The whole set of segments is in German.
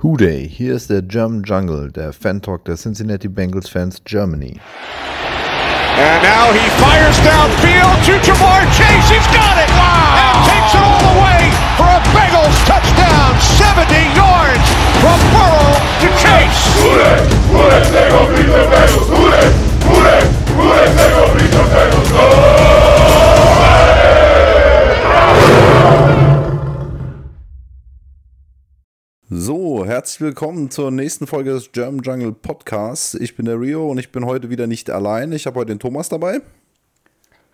Hooday, hier ist der German Jungle, der Fan-Talk der Cincinnati Bengals Fans Germany. And now he fires downfield to Jamar Chase. He's got it! Wow! And takes it all the way for a Bengals touchdown. 70 yards from Burrow to Chase. Hooday! Hooday! They gon' beat the Bengals! Hooday! Hooday! Hooday! They gon' beat the Bengals! Go! So, herzlich willkommen zur nächsten Folge des German Jungle Podcasts. Ich bin der Rio und ich bin heute wieder nicht allein. Ich habe heute den Thomas dabei.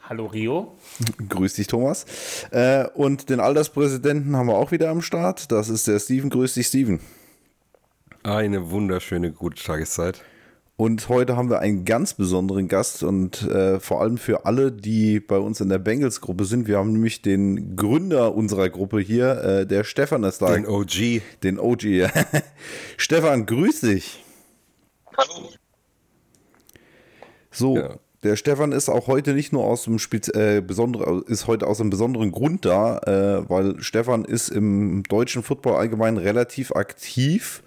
Hallo Rio. Grüß dich, Thomas. Äh, und den Alterspräsidenten haben wir auch wieder am Start. Das ist der Steven. Grüß dich, Steven. Eine wunderschöne gute Tageszeit. Und heute haben wir einen ganz besonderen Gast und äh, vor allem für alle, die bei uns in der Bengals-Gruppe sind. Wir haben nämlich den Gründer unserer Gruppe hier, äh, der Stefan ist da. Den OG. Den OG, ja. Stefan, grüß dich. Hallo. So, Ja. Der Stefan ist auch heute nicht nur aus dem Spez äh, besondere, ist heute aus einem besonderen Grund da, äh, weil Stefan ist im deutschen Football allgemein relativ aktiv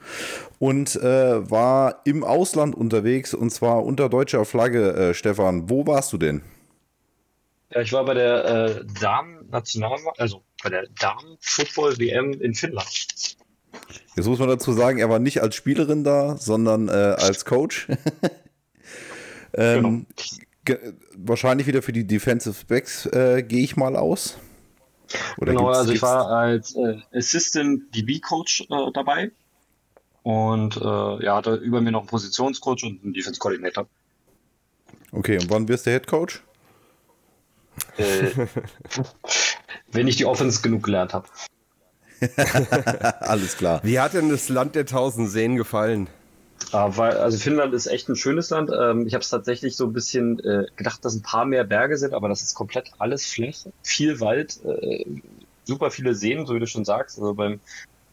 und äh, war im Ausland unterwegs und zwar unter deutscher Flagge. Äh, Stefan, wo warst du denn? Ja, ich war bei der äh, Damen-National, also bei der Damen-Football-WM in Finnland. Jetzt muss man dazu sagen, er war nicht als Spielerin da, sondern äh, als Coach. ähm, ge- Wahrscheinlich wieder für die Defensive Backs, äh, gehe ich mal aus. Oder genau, also ich war als äh, Assistant DB-Coach äh, dabei und äh, ja, hatte über mir noch einen Positionscoach und einen Defense-Coordinator. Okay, und wann wirst du Head Coach? Äh, wenn ich die Offense genug gelernt habe. Alles klar. Wie hat denn das Land der tausend Seen gefallen? Aber, also Finnland ist echt ein schönes Land. Ähm, ich habe es tatsächlich so ein bisschen äh, gedacht, dass ein paar mehr Berge sind, aber das ist komplett alles flach, viel Wald, äh, super viele Seen, so wie du schon sagst. Also beim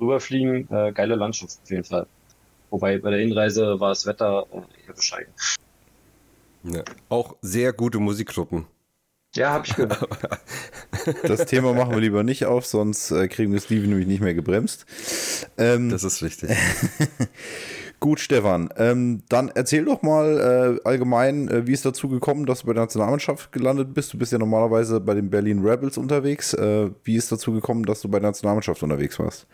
Rüberfliegen äh, geile Landschaft auf jeden Fall. Wobei bei der Hinreise war das Wetter äh, eher bescheiden. Ja. Auch sehr gute Musikgruppen. Ja, habe ich gehört. Das Thema machen wir lieber nicht auf, sonst kriegen wir Steven nämlich nicht mehr gebremst. Ähm, Das ist richtig. gut, Stefan. Ähm, dann erzähl doch mal äh, allgemein, äh, wie es dazu gekommen, dass du bei der Nationalmannschaft gelandet bist. Du bist ja normalerweise bei den Berlin Rebels unterwegs. Äh, wie ist dazu gekommen, dass du bei der Nationalmannschaft unterwegs warst?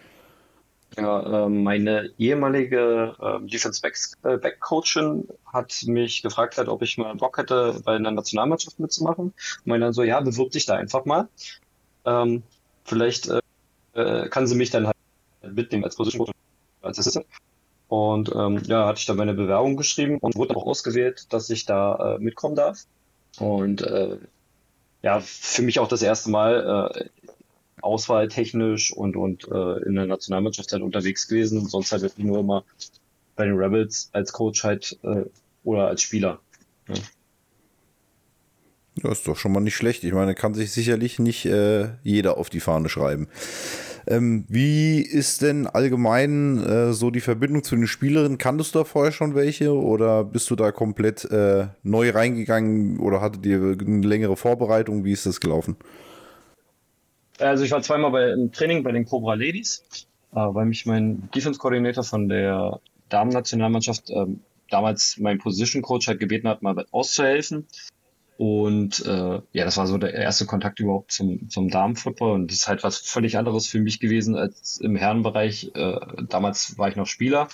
Ja, ähm, meine ehemalige ähm, Defense äh, Back Coachin hat mich gefragt, halt, ob ich mal Bock hätte, bei einer Nationalmannschaft mitzumachen. Und meinte dann so, ja, bewirb dich da einfach mal. Ähm, vielleicht äh, äh, kann sie mich dann halt mitnehmen als Position als Assistant. Und ähm, ja, hatte ich da meine Bewerbung geschrieben und wurde auch ausgewählt, dass ich da äh, mitkommen darf. Und äh, ja, für mich auch das erste Mal äh, auswahltechnisch und, und äh, in der Nationalmannschaft halt unterwegs gewesen. Sonst halt wirklich nur immer bei den Rebels als Coach halt äh, oder als Spieler. Ja, ist doch schon mal nicht schlecht. Ich meine, kann sich sicherlich nicht äh, jeder auf die Fahne schreiben. Ähm, wie ist denn allgemein äh, so die Verbindung zu den Spielerinnen? Kanntest du da vorher schon welche oder bist du da komplett äh, neu reingegangen oder hattet ihr eine längere Vorbereitung? Wie ist das gelaufen? Also ich war zweimal bei, im Training bei den Cobra Ladies, äh, weil mich mein Defense Coordinator von der Damen-Nationalmannschaft ähm, damals mein Position Coach halt gebeten hat, mal auszuhelfen. Und äh, ja, das war so der erste Kontakt überhaupt zum, zum Damenfootball und das ist halt was völlig anderes für mich gewesen als im Herrenbereich. Äh, damals war ich noch Spieler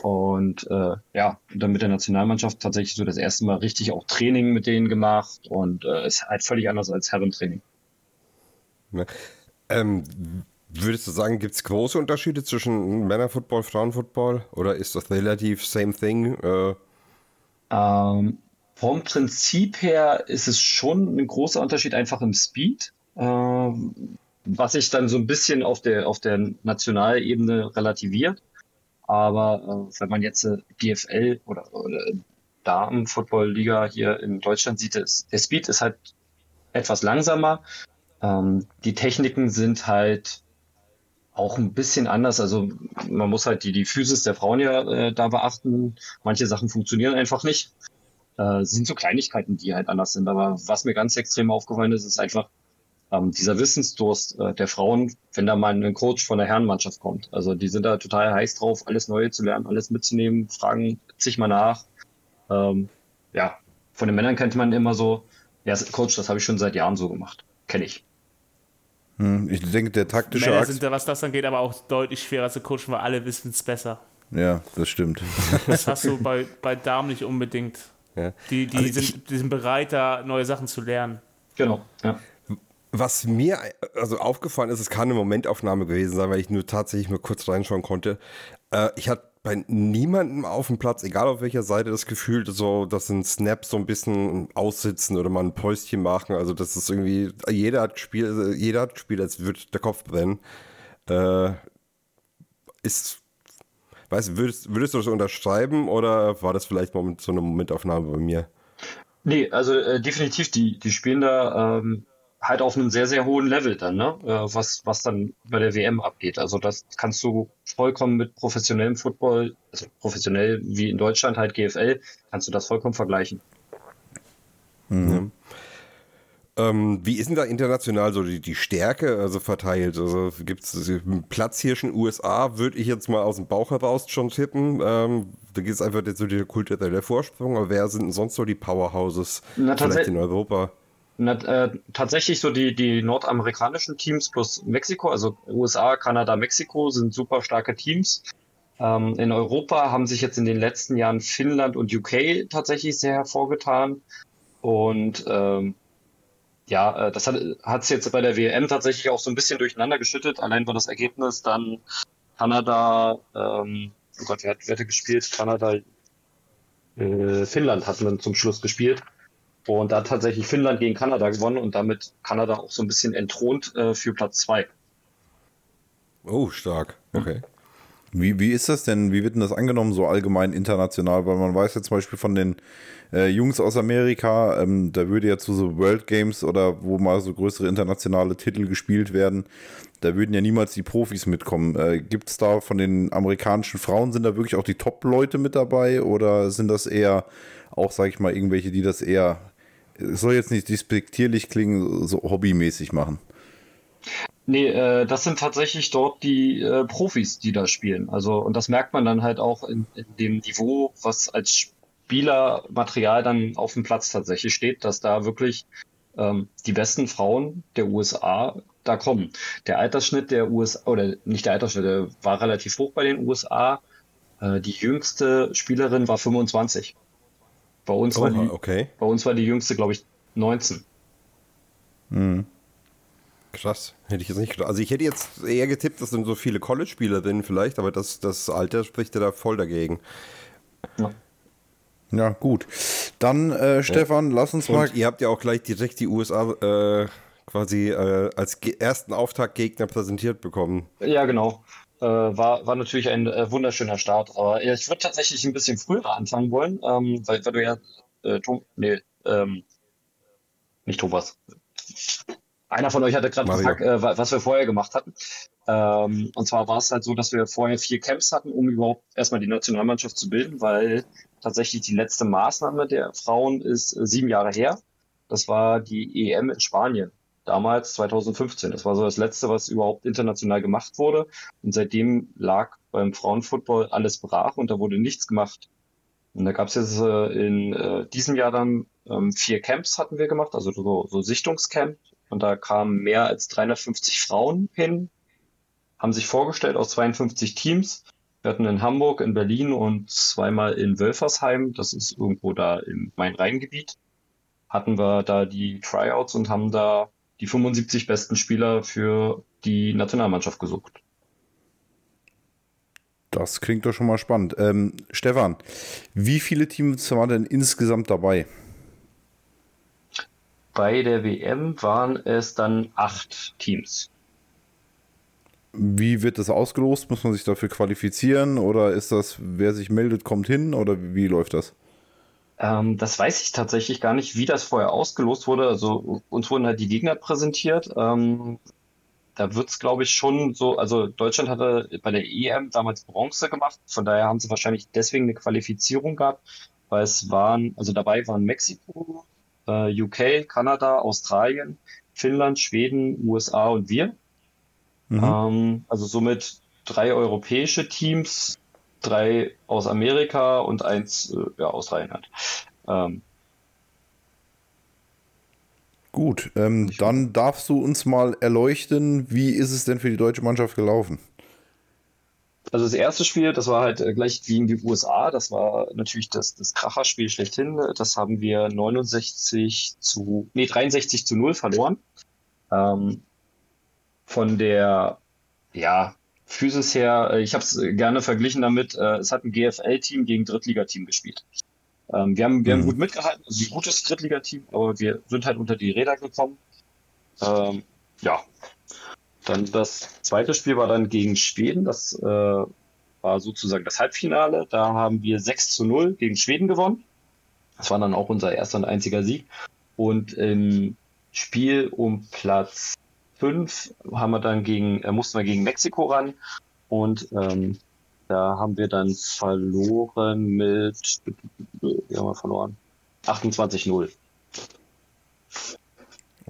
und äh, ja, dann mit der Nationalmannschaft tatsächlich so das erste Mal richtig auch Training mit denen gemacht und äh, ist halt völlig anders als Herrentraining. Ähm, würdest du sagen, gibt es große Unterschiede zwischen Männerfootball, Frauenfootball? Oder ist das relativ same thing? Äh, Ähm, vom Prinzip her ist es schon ein großer Unterschied einfach im Speed, ähm, was sich dann so ein bisschen auf der, auf der Nationalebene relativiert. Aber äh, wenn man jetzt äh, GFL oder, oder Damen-Football-Liga hier in Deutschland sieht, ist, der Speed ist halt etwas langsamer. Ähm, die Techniken sind halt auch ein bisschen anders. Also man muss halt die, die Physis der Frauen ja äh, da beachten. Manche Sachen funktionieren einfach nicht. Äh, sind so Kleinigkeiten, die halt anders sind. Aber was mir ganz extrem aufgefallen ist, ist einfach, ähm, dieser Wissensdurst äh, der Frauen, wenn da mal ein Coach von der Herrenmannschaft kommt. Also die sind da total heiß drauf, alles Neue zu lernen, alles mitzunehmen, fragen sich mal nach. Ähm, ja, von den Männern kennt man immer so, ja, Coach, das habe ich schon seit Jahren so gemacht. Kenne ich. Hm, ich denke, der taktische Männer Akt. sind da, was das angeht, aber auch deutlich schwerer zu coachen, weil alle wissen es besser. Ja, das stimmt. Das hast du bei, bei Damen nicht unbedingt. Ja. Die, die, Also sind, die sind bereit, da neue Sachen zu lernen. Genau. Ja. Was mir also aufgefallen ist, es kann eine Momentaufnahme gewesen sein, weil ich nur tatsächlich mal kurz reinschauen konnte. Äh, ich hatte bei niemandem auf dem Platz, egal auf welcher Seite, das Gefühl, so, dass ein Snap so ein bisschen aussitzen oder mal ein Päuschen machen. Also das ist irgendwie, jeder hat Spiel, jeder hat Spiel, als würde der Kopf brennen. Äh, ist, weißt du, würdest, würdest du das unterschreiben oder war das vielleicht Moment, so eine Momentaufnahme bei mir? Nee, also äh, definitiv, die, die spielen da ähm, halt auf einem sehr, sehr hohen Level dann, ne? Äh, was, was dann bei der WM abgeht. Also das kannst du vollkommen mit professionellem Football, also professionell wie in Deutschland halt GFL, kannst du das vollkommen vergleichen. Ähm, wie ist denn da international so die, die Stärke also verteilt? Also gibt es einen Platzhirschen USA, würde ich jetzt mal aus dem Bauch heraus schon tippen. Ähm, da geht es einfach jetzt so der kulturelle Vorsprung, aber wer sind denn sonst so die Powerhouses Na, vielleicht in Europa? Na, äh, tatsächlich so die, die nordamerikanischen Teams plus Mexiko, also USA, Kanada, Mexiko sind super starke Teams. Ähm, in Europa haben sich jetzt in den letzten Jahren Finnland und UK tatsächlich sehr hervorgetan. Und ähm, ja, äh, das hat es jetzt bei der WM tatsächlich auch so ein bisschen durcheinander geschüttet. Allein war das Ergebnis dann Kanada, ähm, oh Gott, wer hat, wer hatte gespielt? Kanada, äh, Finnland hatten wir zum Schluss gespielt. Und da hat tatsächlich Finnland gegen Kanada gewonnen und damit Kanada auch so ein bisschen entthront äh, für Platz zwei. Oh, stark. Okay. Wie, wie ist das denn? Wie wird denn das angenommen, so allgemein international? Weil man weiß ja zum Beispiel von den äh, Jungs aus Amerika, ähm, da würde ja zu so World Games oder wo mal so größere internationale Titel gespielt werden, da würden ja niemals die Profis mitkommen. Äh, Gibt es da von den amerikanischen Frauen, sind da wirklich auch die Top-Leute mit dabei oder sind das eher auch, sag ich mal, irgendwelche, die das eher, soll jetzt nicht despektierlich klingen, so hobbymäßig machen? Nee, äh, das sind tatsächlich dort die äh, Profis, die da spielen. Also, und das merkt man dann halt auch in, in dem Niveau, was als Spielermaterial dann auf dem Platz tatsächlich steht, dass da wirklich ähm, die besten Frauen der USA da kommen. Der Altersschnitt der USA, oder nicht der Altersschnitt, der war relativ hoch bei den USA. Äh, die jüngste Spielerin war 25. Bei uns war Oha, die, okay. bei uns war die jüngste, glaube ich, 19. Krass. Hätte ich jetzt nicht gedacht. Also ich hätte jetzt eher getippt, das sind so viele College-Spielerinnen vielleicht, aber das, das Alter spricht ja da voll dagegen. Ja, gut. Dann, äh, Stefan, lass uns mal Und ihr habt ja auch gleich direkt die USA äh, quasi äh, als ersten Auftaktgegner präsentiert bekommen. Ja, genau. Äh, war, war natürlich ein äh, wunderschöner Start. Aber ja, ich würde tatsächlich ein bisschen früher anfangen wollen, ähm, weil, weil du ja, äh, Tom, nee, ähm, nicht Thomas. Einer von euch hatte gerade gefragt, äh, wa- was wir vorher gemacht hatten. Ähm, und zwar war es halt so, dass wir vorher vier Camps hatten, um überhaupt erstmal die Nationalmannschaft zu bilden, weil tatsächlich die letzte Maßnahme der Frauen ist äh, sieben Jahre her. Das war die EM in Spanien damals 2015. Das war so das letzte, was überhaupt international gemacht wurde. Und seitdem lag beim Frauenfootball alles brach und da wurde nichts gemacht. Und da gab es jetzt äh, in äh, diesem Jahr dann ähm, vier Camps hatten wir gemacht, also so, so Sichtungscamp. Und da kamen mehr als 350 Frauen hin, haben sich vorgestellt aus 52 Teams. Wir hatten in Hamburg, in Berlin und zweimal in Wölfersheim, das ist irgendwo da im Main-Rhein-Gebiet, hatten wir da die Tryouts und haben da die 75 besten Spieler für die Nationalmannschaft gesucht. Das klingt doch schon mal spannend. Ähm, Stefan, wie viele Teams waren denn insgesamt dabei? Bei der WM waren es dann acht Teams. Wie wird das ausgelost? Muss man sich dafür qualifizieren oder ist das, wer sich meldet, kommt hin oder wie läuft das? Ähm, das weiß ich tatsächlich gar nicht, wie das vorher ausgelost wurde. Also uns wurden halt die Gegner präsentiert. Ähm, da wird's, glaube ich, schon so, also Deutschland hatte bei der EM damals Bronze gemacht, von daher haben sie wahrscheinlich deswegen eine Qualifizierung gehabt, weil es waren, also dabei waren Mexiko, äh, UK, Kanada, Australien, Finnland, Schweden, USA und wir. Mhm. Ähm, also somit drei europäische Teams, drei aus Amerika und eins äh, ja, aus Rheinland. Ähm, Gut, ähm, dann darfst du uns mal erleuchten, wie ist es denn für die deutsche Mannschaft gelaufen? Also das erste Spiel, das war halt äh, gleich gegen die USA. Das war natürlich das, das Kracherspiel schlechthin. Das haben wir 69 zu, nee, 63 zu 0 verloren. Ähm, von der, ja, Physis her, äh, ich habe es gerne verglichen damit, äh, es hat ein GFL-Team gegen Drittligateam gespielt. Ähm, wir haben, wir haben Mhm. gut mitgehalten, also ein gutes Drittligateam, aber wir sind halt unter die Räder gekommen. Ähm, ja, dann das zweite Spiel war dann gegen Schweden. Das äh, war sozusagen das Halbfinale. Da haben wir 6 zu 0 gegen Schweden gewonnen. Das war dann auch unser erster und einziger Sieg. Und im Spiel um Platz 5 haben wir dann gegen, äh, mussten wir gegen Mexiko ran. Und ähm, da haben wir dann verloren mit, wie haben wir verloren? 28-0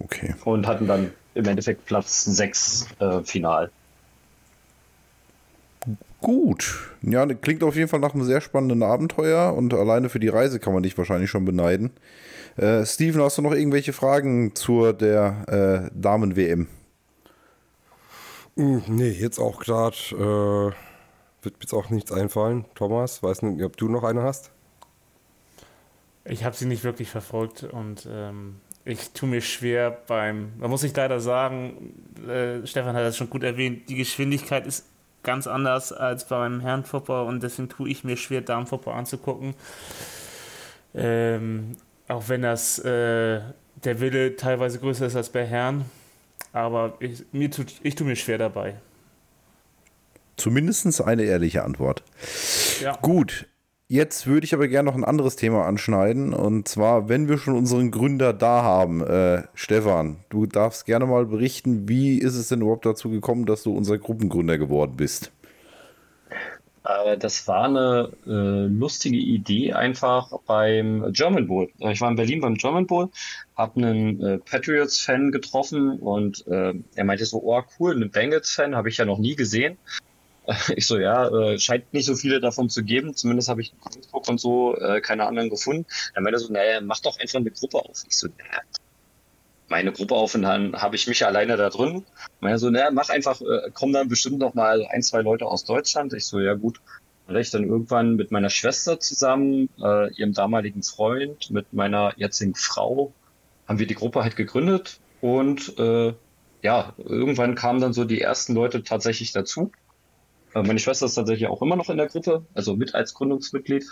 Okay. und hatten dann im Endeffekt Platz 6 äh, final. Gut. Ja, das klingt auf jeden Fall nach einem sehr spannenden Abenteuer und alleine für die Reise kann man dich wahrscheinlich schon beneiden. Äh, Steven, hast du noch irgendwelche Fragen zur der äh, Damen-WM? Hm, Nee, jetzt auch gerade äh, wird mir jetzt auch nichts einfallen. Thomas, weiß nicht, ob du noch eine hast? Ich habe sie nicht wirklich verfolgt und ähm, ich tue mir schwer beim, da muss ich leider sagen, äh, Stefan hat das schon gut erwähnt, die Geschwindigkeit ist ganz anders als beim Herrenfußball und deswegen tue ich mir schwer, Damenfußball anzugucken. Ähm, auch wenn das äh, der Wille teilweise größer ist als bei Herren, aber ich, mir tut, ich tue mir schwer dabei. Zumindest eine ehrliche Antwort. Ja. Gut. Jetzt würde ich aber gerne noch ein anderes Thema anschneiden. Und zwar, wenn wir schon unseren Gründer da haben, äh, Stefan, du darfst gerne mal berichten, wie ist es denn überhaupt dazu gekommen, dass du unser Gruppengründer geworden bist? Äh, das war eine äh, lustige Idee einfach beim German Bowl. Äh, Ich war in Berlin beim German Bowl, habe einen äh, Patriots-Fan getroffen und äh, er meinte so, oh cool, einen Bengals-Fan habe ich ja noch nie gesehen. Ich so, ja, äh, scheint nicht so viele davon zu geben. Zumindest habe ich in Facebook und so äh, keine anderen gefunden. Dann meinte er so, naja, mach doch einfach eine Gruppe auf. Ich so, naja, meine Gruppe auf und dann habe ich mich alleine da drin. Meinte so, naja, mach einfach, äh, kommen dann bestimmt noch mal ein, zwei Leute aus Deutschland. Ich so, ja gut. Dann ich dann irgendwann mit meiner Schwester zusammen, äh, ihrem damaligen Freund, mit meiner jetzigen Frau, haben wir die Gruppe halt gegründet und äh, ja, irgendwann kamen dann so die ersten Leute tatsächlich dazu. Äh, Meine Schwester ist tatsächlich auch immer noch in der Gruppe, also mit als Gründungsmitglied.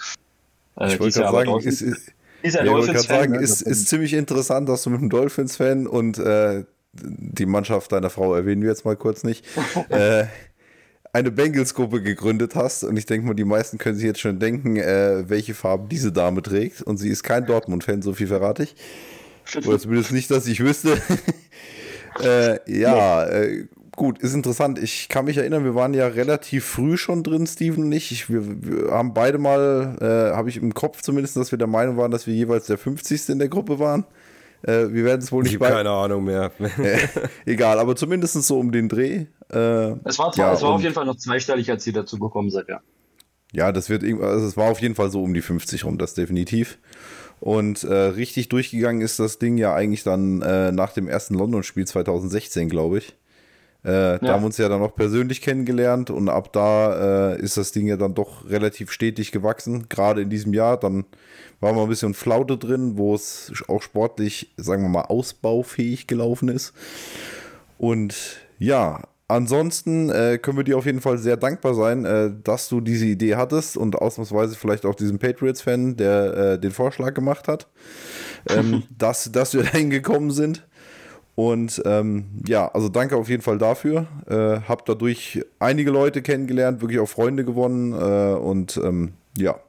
Äh, Ich wollte gerade sagen, Dolphins- ist, ist, ja ja, ich sagen ne? ist, ist ziemlich interessant, dass du mit einem Dolphins-Fan und äh, die Mannschaft deiner Frau erwähnen wir jetzt mal kurz nicht, äh, eine Bengals-Gruppe gegründet hast. Und ich denke mal, die meisten können sich jetzt schon denken, äh, welche Farben diese Dame trägt. Und sie ist kein Dortmund-Fan, so viel verrate ich. Oder zumindest nicht, dass ich wüsste. äh, ja, äh, gut, ist interessant. Ich kann mich erinnern, wir waren ja relativ früh schon drin, Steven und ich. ich wir, wir haben beide mal, äh, habe ich im Kopf zumindest, dass wir der Meinung waren, dass wir jeweils der 50. in der Gruppe waren. Äh, wir werden es wohl Ich nicht habe bei. keine Ahnung mehr. Egal, aber zumindest so um den Dreh. Äh, Es war, zwar, Ja, es war auf jeden Fall noch zweistellig, als ihr dazu gekommen seid, ja. Ja, das wird also es war auf jeden Fall so um die 50 rum, das definitiv. Und äh, richtig durchgegangen ist das Ding ja eigentlich dann äh, nach dem ersten London-Spiel 2016, glaube ich. Äh, Da haben wir uns ja dann noch persönlich kennengelernt und ab da äh, ist das Ding ja dann doch relativ stetig gewachsen. Gerade in diesem Jahr, dann war mal ein bisschen Flaute drin, wo es auch sportlich, sagen wir mal, ausbaufähig gelaufen ist. Und ja, ansonsten äh, können wir dir auf jeden Fall sehr dankbar sein, äh, dass du diese Idee hattest und ausnahmsweise vielleicht auch diesem Patriots-Fan, der äh, den Vorschlag gemacht hat, ähm, dass, dass wir dahin gekommen sind. Und ähm, ja, also danke auf jeden Fall dafür. Äh, hab dadurch einige Leute kennengelernt, wirklich auch Freunde gewonnen äh, und ähm, ja,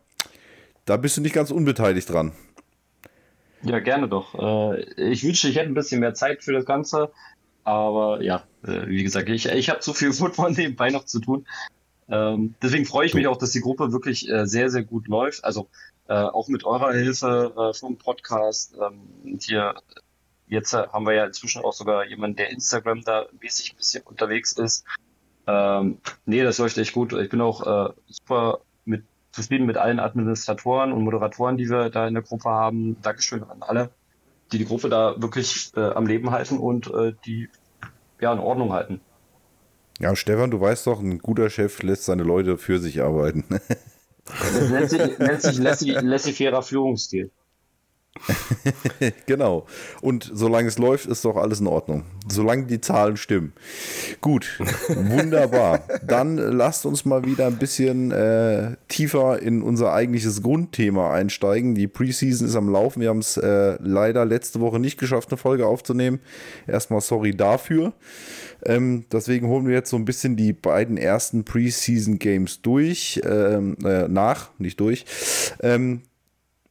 da bist du nicht ganz unbeteiligt dran. Ja, gerne doch. Äh, ich wünschte, ich hätte ein bisschen mehr Zeit für das Ganze. Aber ja, äh, wie gesagt, ich, ich habe zu viel Football nebenbei noch zu tun. Ähm, deswegen freue ich mich auch, dass die Gruppe wirklich äh, sehr, sehr gut läuft. Also äh, auch mit eurer Hilfe vom Podcast. Ähm, hier jetzt äh, haben wir ja inzwischen auch sogar jemanden, der Instagram da mäßig ein bisschen unterwegs ist. Ähm, nee, das läuft echt gut. Ich bin auch äh, super mit, zufrieden mit allen Administratoren und Moderatoren, die wir da in der Gruppe haben. Dankeschön an alle, die die Gruppe da wirklich äh, am Leben halten und äh, die ja in Ordnung halten. Ja, Stefan, du weißt doch, ein guter Chef lässt seine Leute für sich arbeiten. Das nennt sich, nennt sich laissez-faire Führungsstil. genau. Und solange es läuft, ist doch alles in Ordnung. Solange die Zahlen stimmen. Gut, wunderbar. Dann lasst uns mal wieder ein bisschen äh, tiefer in unser eigentliches Grundthema einsteigen. Die Preseason ist am Laufen. Wir haben es äh, leider letzte Woche nicht geschafft, eine Folge aufzunehmen. Erstmal sorry dafür. Ähm, deswegen holen wir jetzt so ein bisschen die beiden ersten Preseason Games durch, ähm, äh, nach, nicht durch. Ähm,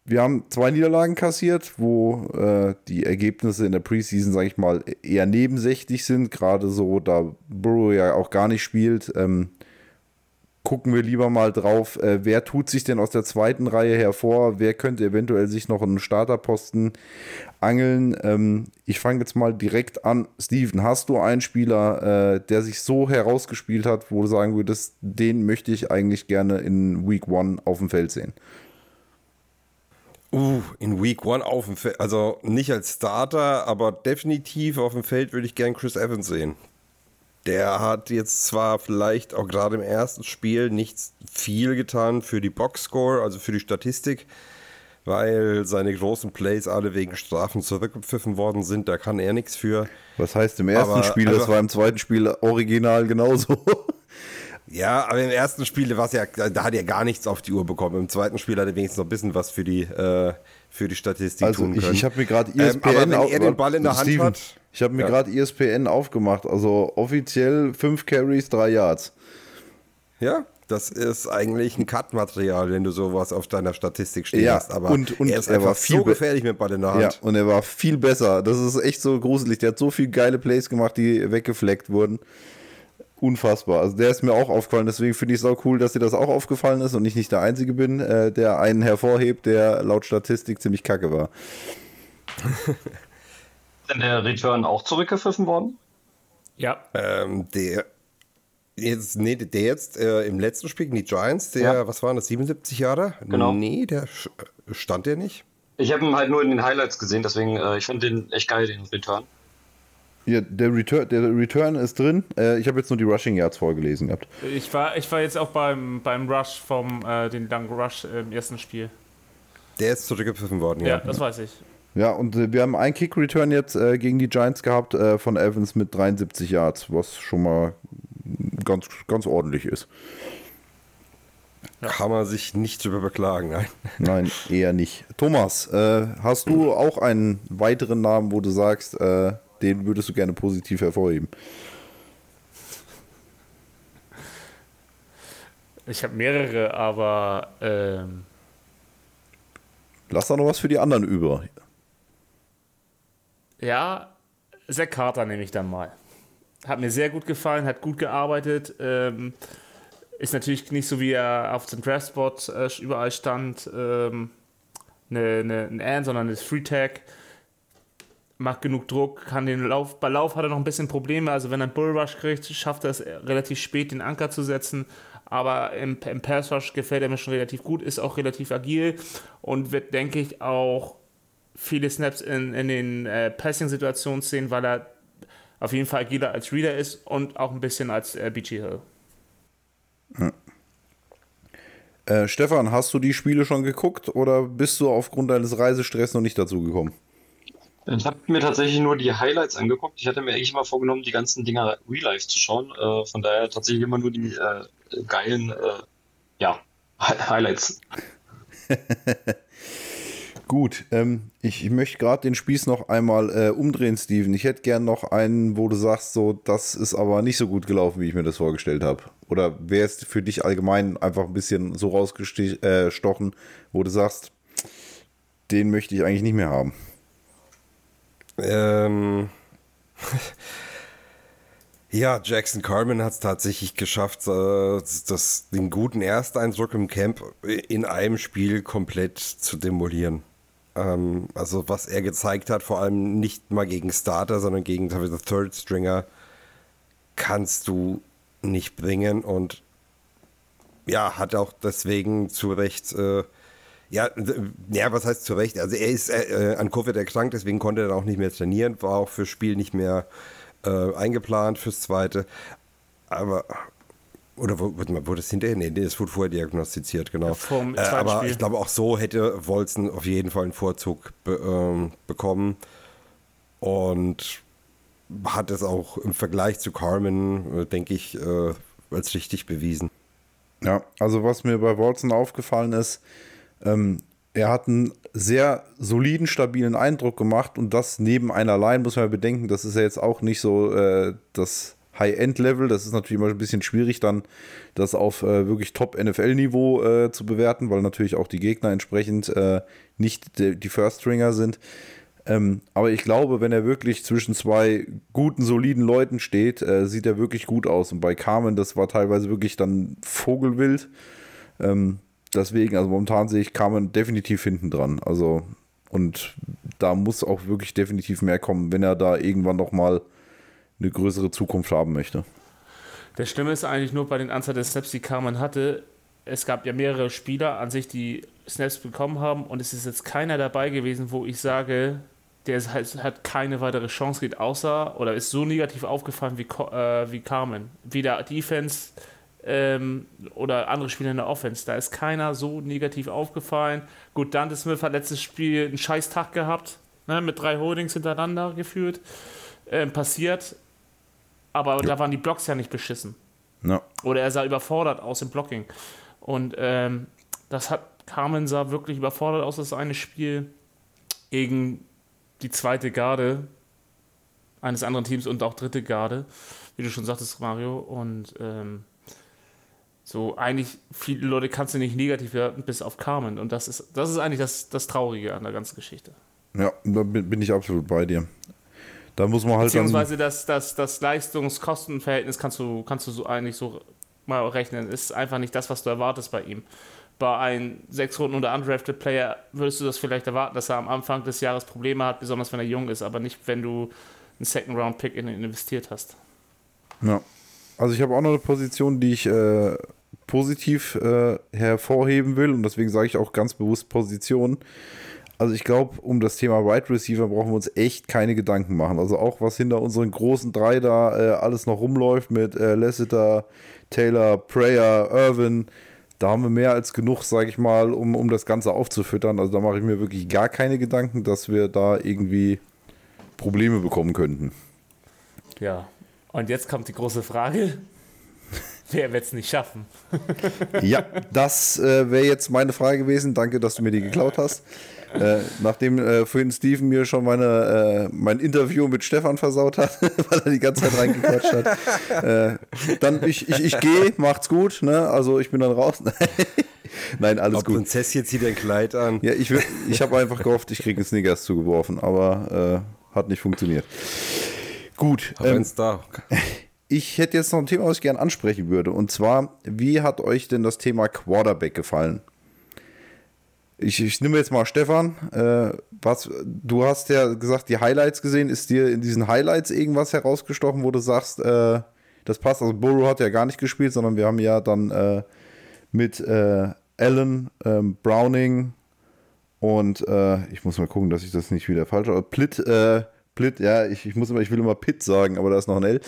wir haben zwei Niederlagen kassiert, wo äh, die Ergebnisse in der Preseason, sage ich mal, eher nebensächlich sind. Gerade so, da Burrow ja auch gar nicht spielt, ähm, gucken wir lieber mal drauf, äh, wer tut sich denn aus der zweiten Reihe hervor, wer könnte eventuell sich noch einen Starterposten angeln. Ähm, ich fange jetzt mal direkt an. Steven, hast du einen Spieler, äh, der sich so herausgespielt hat, wo du sagen würdest, den möchte ich eigentlich gerne in Week One auf dem Feld sehen? Uh, in Week One auf dem Feld, also nicht als Starter, aber definitiv auf dem Feld würde ich gern Chris Evans sehen. Der hat jetzt zwar vielleicht auch gerade im ersten Spiel nicht viel getan für die Boxscore, also für die Statistik, weil seine großen Plays alle wegen Strafen zurückgepfiffen worden sind. Da kann er nichts für. Was heißt im ersten aber, Spiel? Das war im zweiten Spiel original genauso. Ja, aber im ersten Spiel war ja, da hat er gar nichts auf die Uhr bekommen. Im zweiten Spiel hat er wenigstens noch ein bisschen was für die, äh, für die Statistik also tun können. Ich, ich habe mir gerade ESPN ähm, aber wenn er den Ball in der Steven, Hand hat. Ich habe mir ja. gerade ESPN aufgemacht. Also offiziell fünf Carries, drei Yards. Ja, das ist eigentlich ein Cut-Material, wenn du sowas auf deiner Statistik stehen ja, hast. Aber und, und er ist er war viel so gefährlich mit Ball in der Hand. Ja, und er war viel besser. Das ist echt so gruselig. Der hat so viele geile Plays gemacht, die weggefleckt wurden unfassbar. Also der ist mir auch aufgefallen, deswegen finde ich es auch cool, dass dir das auch aufgefallen ist und ich nicht der Einzige bin, äh, der einen hervorhebt, der laut Statistik ziemlich kacke war. Ist denn der Return auch zurückgepfiffen worden? Ja. Ähm, der jetzt, nee, der jetzt äh, im letzten Spiel gegen die Giants, der, ja. was waren das, 77 Jahre? Genau. Nee, der stand der nicht. Ich habe ihn halt nur in den Highlights gesehen, deswegen, äh, ich fand den echt geil, den Return. Ja, der Return, der Return ist drin. Äh, ich habe jetzt nur die Rushing Yards vorgelesen gehabt. Ich war, ich war jetzt auch beim, beim Rush vom äh, den langen Rush im ersten Spiel. Der ist zurückgepfiffen worden, ja. Ja, das weiß ich. Ja, und äh, wir haben einen Kick-Return jetzt äh, gegen die Giants gehabt äh, von Evans mit 73 Yards, was schon mal ganz, ganz ordentlich ist. Ja. Kann man sich nicht drüber beklagen, nein. Nein, eher nicht. Thomas, äh, hast du auch einen weiteren Namen, wo du sagst, äh, den würdest du gerne positiv hervorheben? Ich habe mehrere, aber. Ähm Lass da noch was für die anderen über. Ja, Zack Carter nehme ich dann mal. Hat mir sehr gut gefallen, hat gut gearbeitet. Ähm, ist natürlich nicht so, wie er auf dem Draftspot äh, überall stand, ähm, eine, eine, ein An, sondern das Free Tag macht genug Druck, kann den Lauf, bei Lauf hat er noch ein bisschen Probleme, also wenn er einen Bullrush kriegt, schafft er es relativ spät, den Anker zu setzen, aber im, im Pass gefällt er mir schon relativ gut, ist auch relativ agil und wird, denke ich, auch viele Snaps in, in den äh, Passing-Situationen sehen, weil er auf jeden Fall agiler als Reader ist und auch ein bisschen als äh, BG Hill. Hm. Äh, Stefan, hast du die Spiele schon geguckt oder bist du aufgrund deines Reisestress noch nicht dazu gekommen? Ich habe mir tatsächlich nur die Highlights angeguckt. Ich hatte mir eigentlich mal vorgenommen, die ganzen Dinger Real Life zu schauen. Äh, von daher tatsächlich immer nur die äh, geilen äh, ja, Highlights. Gut, ähm, ich, ich, möchte gerade den Spieß noch einmal äh, umdrehen, Steven. Ich hätte gern noch einen, wo du sagst, so, das ist aber nicht so gut gelaufen, wie ich mir das vorgestellt habe. Oder wäre es für dich allgemein einfach ein bisschen so rausgestochen, äh, wo du sagst, den möchte ich eigentlich nicht mehr haben? Ähm. Ja, Jackson Carmen hat es tatsächlich geschafft, äh, das, den guten Ersteindruck im Camp in einem Spiel komplett zu demolieren. Ähm, also was er gezeigt hat, vor allem nicht mal gegen Starter, sondern gegen the Third Stringer, kannst du nicht bringen und ja, hat auch deswegen zu Recht, äh, ja, ja, was heißt zu Recht? Also er ist äh, äh, an Covid erkrankt, deswegen konnte er auch nicht mehr trainieren, war auch fürs Spiel nicht mehr äh, eingeplant fürs zweite. Aber oder wurde, wurde das hinterher? Nee, das wurde vorher diagnostiziert, genau. Vom äh, aber ich glaube, auch so hätte Wolzen auf jeden Fall einen Vorzug be ähm, bekommen. Und hat es auch im Vergleich zu Carmen, äh, denke ich, äh, als richtig bewiesen. Ja, also was mir bei Wolzen aufgefallen ist, ähm, er hat einen sehr soliden, stabilen Eindruck gemacht und das neben einer Line muss man bedenken, das ist ja jetzt auch nicht so äh, das High-End-Level. Das ist natürlich immer ein bisschen schwierig, dann das auf äh, wirklich Top-NFL-Niveau äh, zu bewerten, weil natürlich auch die Gegner entsprechend äh, nicht die, die First-Stringer sind. Ähm, aber ich glaube, wenn er wirklich zwischen zwei guten, soliden Leuten steht, äh, sieht er wirklich gut aus. Und bei Carmen, das war teilweise wirklich dann Vogelwild. Ähm, deswegen, also momentan sehe ich Carmen definitiv hinten dran. Also, und da muss auch wirklich definitiv mehr kommen, wenn er da irgendwann nochmal mal eine größere Zukunft haben möchte. Der Stimme ist eigentlich nur bei den Anzahl der Snaps, die Carmen hatte. Es gab ja mehrere Spieler an sich, die Snaps bekommen haben und es ist jetzt keiner dabei gewesen, wo ich sage, der halt, hat keine weitere Chance geht, außer oder ist so negativ aufgefallen wie, äh, wie Carmen. Weder Defense ähm, oder andere Spieler in der Offense. Da ist keiner so negativ aufgefallen. Gut, Dante Smith hat letztes Spiel einen scheiß Tag gehabt, ne, mit drei Holdings hintereinander geführt. Ähm, passiert, aber ja. da waren die Blocks ja nicht beschissen. Ja. Oder er sah überfordert aus im Blocking. Und ähm, das hat Carmen sah wirklich überfordert aus, das eine Spiel gegen die zweite Garde eines anderen Teams und auch dritte Garde, wie du schon sagtest, Mario. Und ähm, so eigentlich viele Leute kannst du nicht negativ werden, bis auf Carmen. Und das ist, das ist eigentlich das, das Traurige an der ganzen Geschichte. Ja, da bin ich absolut bei dir. Da muss man halt Beziehungsweise das, das, das Leistungs-Kosten-Verhältnis kannst du, kannst du so eigentlich so mal rechnen. Ist einfach nicht das, was du erwartest bei ihm. Bei einem sechs Runden oder undrafted Player würdest du das vielleicht erwarten, dass er am Anfang des Jahres Probleme hat, besonders wenn er jung ist, aber nicht, wenn du einen Second-Round-Pick in ihn investiert hast. Ja. Also ich habe auch noch eine Position, die ich äh, positiv äh, hervorheben will und deswegen sage ich auch ganz bewusst Position. Also ich glaube, um das Thema Wide Receiver brauchen wir uns echt keine Gedanken machen. Also auch was hinter unseren großen drei da äh, alles noch rumläuft mit äh, Lassiter, Taylor, Prayer, Irvin, da haben wir mehr als genug, sage ich mal, um, um das Ganze aufzufüttern. Also da mache ich mir wirklich gar keine Gedanken, dass wir da irgendwie Probleme bekommen könnten. Ja, und jetzt kommt die große Frage. Wer wird es nicht schaffen? ja, das äh, wäre jetzt meine Frage gewesen. Danke, dass du mir die geklaut hast. Äh, nachdem äh, vorhin Steven mir schon meine, äh, mein Interview mit Stefan versaut hat, weil er die ganze Zeit reingequatscht hat. Äh, dann ich, ich, ich gehe, macht's gut, ne? Also ich bin dann raus. Nein, alles gut. Prinzessin zieht ein Kleid an. Ja, ich, ich habe einfach gehofft, ich kriege einen Snickers zugeworfen, aber äh, hat nicht funktioniert. Gut. Ähm, da. Ich hätte jetzt noch ein Thema, was ich gerne ansprechen würde. Und zwar, wie hat euch denn das Thema Quarterback gefallen? Ich, ich nehme jetzt mal Stefan. Äh, was, du hast ja gesagt, die Highlights gesehen. Ist dir in diesen Highlights irgendwas herausgestochen, wo du sagst, äh, das passt? Also Burrow hat ja gar nicht gespielt, sondern wir haben ja dann äh, mit äh, Allen, ähm, Browning und äh, ich muss mal gucken, dass ich das nicht wieder falsch habe. Plitt, Plitt, ja, ich, ich muss immer, ich will immer Pitt sagen, aber da ist noch ein L.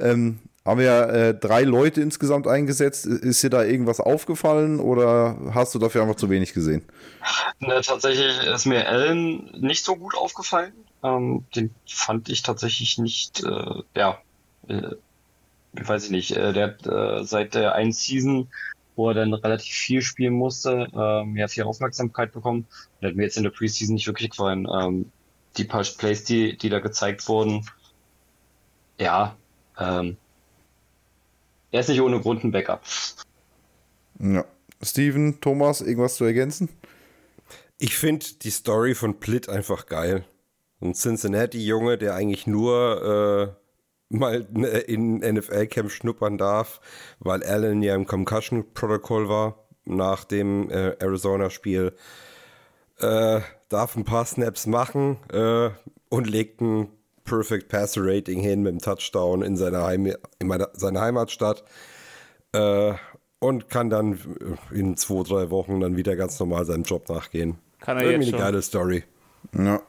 Ähm, haben wir äh, drei Leute insgesamt eingesetzt. Ist dir da irgendwas aufgefallen oder hast du dafür einfach zu wenig gesehen? Ne, tatsächlich ist mir Allen nicht so gut aufgefallen. Ähm, den fand ich tatsächlich nicht, äh, ja, äh, weiß ich nicht, äh, der hat äh, seit der einen Season, wo er dann relativ viel spielen musste, ähm, ja, viel Aufmerksamkeit bekommen. Der hat mir jetzt in der Preseason nicht wirklich gefallen. Ähm, die paar Plays, die, die da gezeigt wurden, ja, ähm, er ist nicht ohne Grund ein Backup. Ja. Steven, Thomas, irgendwas zu ergänzen? Ich finde die Story von Plitt einfach geil. Ein Cincinnati-Junge, der eigentlich nur äh, mal in NFL-Camp schnuppern darf, weil Allen ja im Concussion-Protokoll war nach dem äh, Arizona-Spiel. Äh, darf ein paar Snaps machen äh, und legt ein Perfect Passer Rating hin mit dem Touchdown in seiner, Heim in meiner, seiner Heimatstadt. Äh, und kann dann in zwei, drei Wochen dann wieder ganz normal seinem Job nachgehen. Kann er Irgendwie jetzt eine schon. geile Story. Ja.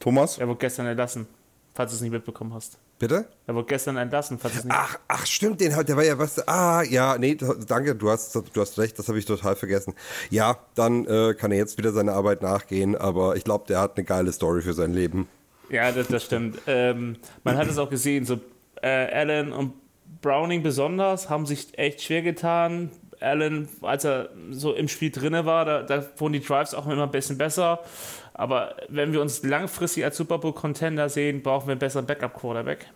Thomas? Er wurde gestern entlassen, falls du es nicht mitbekommen hast. Bitte? Er wurde gestern entlassen, falls es nicht Ach, ach, stimmt, den hat, der war ja was. Ah, ja, nee, danke, du hast, du hast recht, das habe ich total vergessen. Ja, dann äh, kann er jetzt wieder seiner Arbeit nachgehen, aber ich glaube, der hat eine geile Story für sein Leben. Ja, das, das stimmt. Ähm, man hat es auch gesehen, so äh, Allen und Browning besonders haben sich echt schwer getan. Allen, als er so im Spiel drinne war, da, da wurden die Drives auch immer ein bisschen besser. Aber wenn wir uns langfristig als Super Bowl Contender sehen, brauchen wir einen besseren Backup Quarterback.